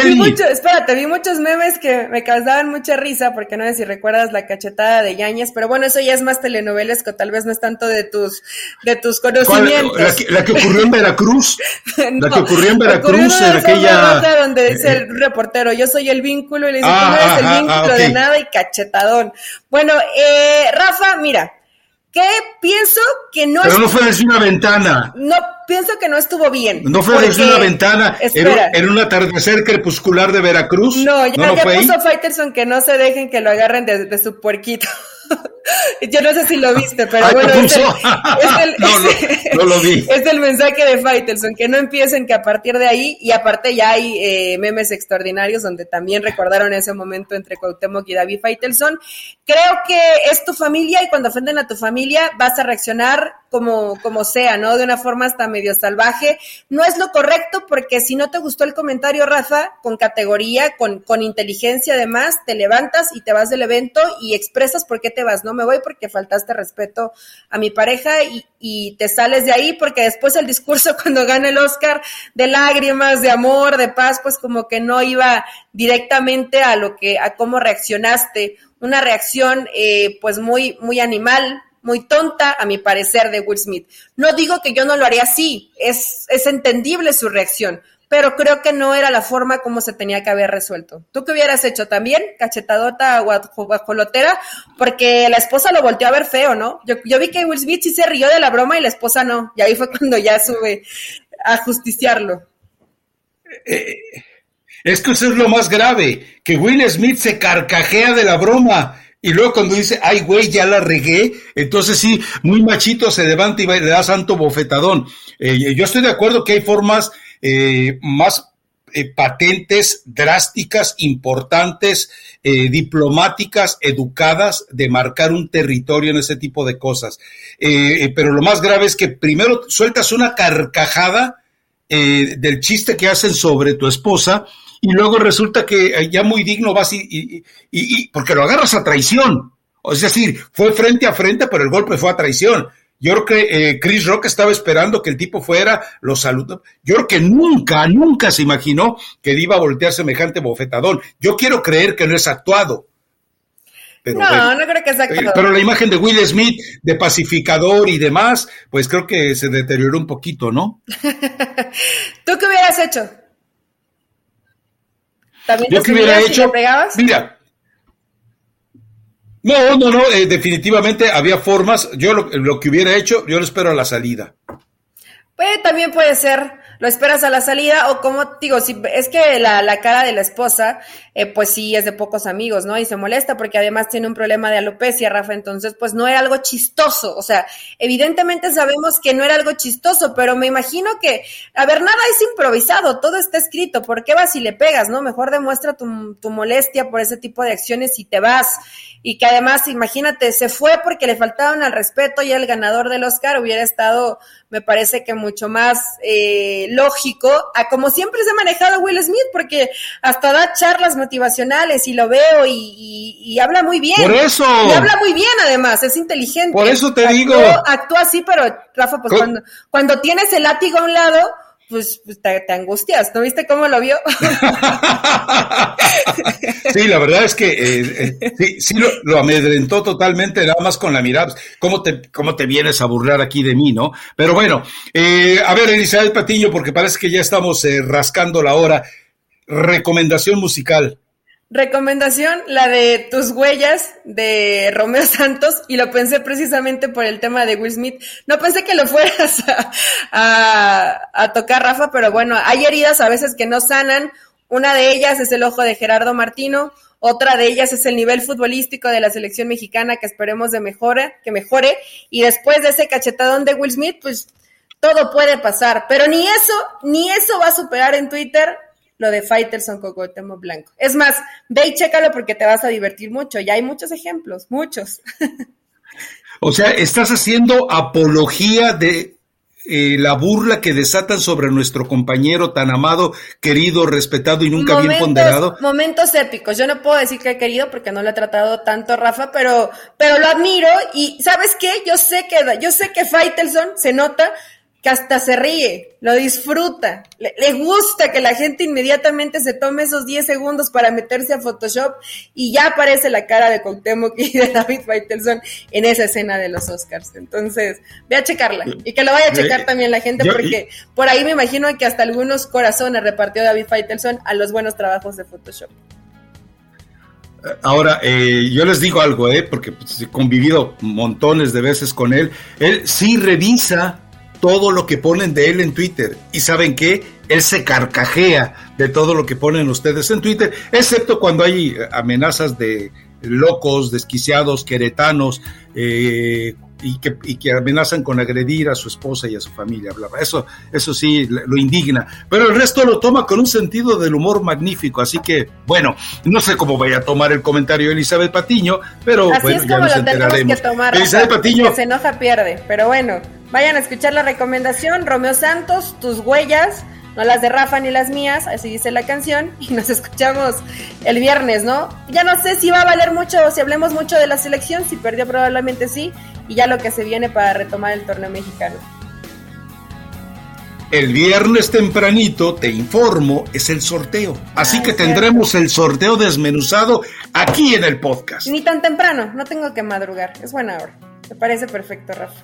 espérate, vi muchos memes que me causaban mucha risa, porque no sé si recuerdas la cachetada de Yañez, pero bueno, eso ya es más telenovelesco, tal vez no es tanto de tus, de tus conocimientos. La que, ocurrió en Veracruz? la que ocurrió en Veracruz, en aquella... donde dice el eh, reportero, yo soy el vínculo, y le dice, ah, no eres el ah, ah, vínculo de nada, y cachetadón. Bueno, eh, Rafa, mira, que pienso que no Pero no fue desde una ventana. No, pienso que no estuvo bien. No fue desde una ventana, en un atardecer crepuscular de Veracruz. No, ya, ¿No ya puso Faitelson que no se dejen que lo agarren de su puerquito. Yo no sé si lo viste, pero bueno, es el, no, lo vi. es el mensaje de Faitelson, que no empiecen, que a partir de ahí, y aparte ya hay eh, memes extraordinarios donde también recordaron ese momento entre Cuauhtémoc y David Faitelson. Creo que es tu familia y cuando ofenden a tu familia vas a reaccionar como, como sea, ¿no? De una forma hasta medio salvaje. No es lo correcto porque si no te gustó el comentario, Rafa, con categoría, con, con inteligencia además, te levantas y te vas del evento y expresas por qué te no me voy porque faltaste respeto a mi pareja y, y te sales de ahí porque después el discurso cuando gana el Oscar de lágrimas, de amor, de paz, pues como que no iba directamente a lo que, a cómo reaccionaste, una reacción eh, pues muy, muy animal, muy tonta, a mi parecer, de Will Smith. No digo que yo no lo haría así, es, es entendible su reacción, pero creo que no era la forma como se tenía que haber resuelto. ¿Tú qué hubieras hecho también? Cachetadota guajolotera, porque la esposa lo volteó a ver feo, ¿no? Yo, vi que Will Smith sí se rió de la broma y la esposa no, y ahí fue cuando ya sube a justiciarlo. Eh, es que eso es lo más grave, que Will Smith se carcajea de la broma. Y luego cuando dice, ay, güey, ya la regué, entonces sí, muy machito se levanta y le da santo bofetadón. Eh, yo estoy de acuerdo que hay formas eh, más eh, patentes, drásticas, importantes, eh, diplomáticas, educadas de marcar un territorio en ese tipo de cosas. pero lo más grave es que primero sueltas una carcajada del chiste que hacen sobre tu esposa y luego resulta que ya muy digno vas y, y porque lo agarras a traición. Es decir, fue frente a frente, pero el golpe fue a traición. Yo creo que eh, Chris Rock estaba esperando que el tipo fuera, lo saludó. Yo creo que nunca, nunca se imaginó que iba a voltear semejante bofetadón. Yo quiero creer que no es actuado. no, no creo que sea actuado. Pero la imagen de Will Smith, de pacificador y demás, pues creo que se deterioró un poquito, ¿no? ¿Tú qué hubieras hecho? ¿También Yo qué hubiera hecho, mira, no, no, no, eh, definitivamente había formas. Yo lo, que hubiera hecho, yo lo espero a la salida. Pues también puede ser. lo esperas a la salida o como digo, si es que la, la cara de la esposa, eh, pues sí es de pocos amigos, ¿no? Y se molesta porque además tiene un problema de alopecia, Rafa, entonces pues no era algo chistoso, o sea, evidentemente sabemos que no era algo chistoso, pero me imagino que, a ver, nada es improvisado, todo está escrito, ¿por qué vas y le pegas, no? Mejor demuestra tu, tu molestia por ese tipo de acciones y te vas y que además, imagínate, se fue porque le faltaban al respeto y el ganador del Oscar hubiera estado, me parece que mucho más eh, lógico a como siempre se ha manejado Will Smith, porque hasta da charlas motivacionales y lo veo y, habla muy bien. Por eso. Y habla muy bien además, es inteligente. Por eso te digo. Actúa así, pero Rafa, pues cuando, cuando tienes el látigo a un lado, pues, pues te, angustias, ¿no viste cómo lo vio? sí, la verdad es que eh, eh, sí, sí lo, amedrentó totalmente, nada más con la mirada. ¿Cómo te, cómo te vienes a burlar aquí de mí, no? Pero bueno, eh, a ver, Elizabeth Patiño, porque parece que ya estamos rascando la hora. Recomendación musical. Recomendación, la de tus huellas de Romeo Santos, y lo pensé precisamente por el tema de Will Smith. No pensé que lo fueras a, a, tocar, Rafa, pero bueno, hay heridas a veces que no sanan. Una de ellas es el ojo de Gerardo Martino, otra de ellas es el nivel futbolístico de la selección mexicana que esperemos de mejore, que mejore, y después de ese cachetadón de Will Smith, pues todo puede pasar, pero ni eso, ni eso va a superar en Twitter lo de Fighterson con Cuauhtémoc Blanco. Es más, ve y chécalo porque te vas a divertir mucho. Ya hay muchos ejemplos, muchos. o sea, estás haciendo apología de eh, la burla que desatan sobre nuestro compañero tan amado, querido, respetado y nunca bien ponderado. Momentos épicos. Yo no puedo decir que he querido porque no lo he tratado tanto, Rafa, pero, pero lo admiro y ¿sabes qué? Yo sé que, yo sé que Faitelson se nota que hasta se ríe, lo disfruta, le, gusta que la gente inmediatamente se tome esos 10 segundos para meterse a Photoshop y ya aparece la cara de Cuauhtémoc y de David Faitelson en esa escena de los Oscars. Entonces, ve a checarla y que lo vaya a checar también la gente porque por ahí me imagino que hasta algunos corazones repartió David Faitelson a los buenos trabajos de Photoshop. Ahora, eh, yo les digo algo, eh, porque pues, he convivido montones de veces con él. Él sí revisa todo lo que ponen de él en Twitter. ¿Y saben qué? Él se carcajea de todo lo que ponen ustedes en Twitter, excepto cuando hay amenazas de locos, desquiciados, queretanos, eh, y, que, y que amenazan con agredir a su esposa y a su familia. Eso, eso sí lo indigna. Pero el resto lo toma con un sentido del humor magnífico. Así que, bueno, no sé cómo vaya a tomar el comentario Elizabeth Patiño, pero bueno, ya nos enteraremos. Elizabeth Patiño. Que se enoja, pierde. Pero bueno. Vayan a escuchar la recomendación, Romeo Santos, tus huellas, no las de Rafa ni las mías, así dice la canción, y nos escuchamos el viernes, ¿no? Ya no sé si va a valer mucho si hablemos mucho de la selección, si perdió probablemente sí, y ya lo que se viene para retomar el torneo mexicano. El viernes tempranito, te informo, es el sorteo. Así ah, que tendremos el sorteo desmenuzado aquí en el podcast. Ni tan temprano, no tengo que madrugar. Es buena hora. Me parece perfecto, Rafa.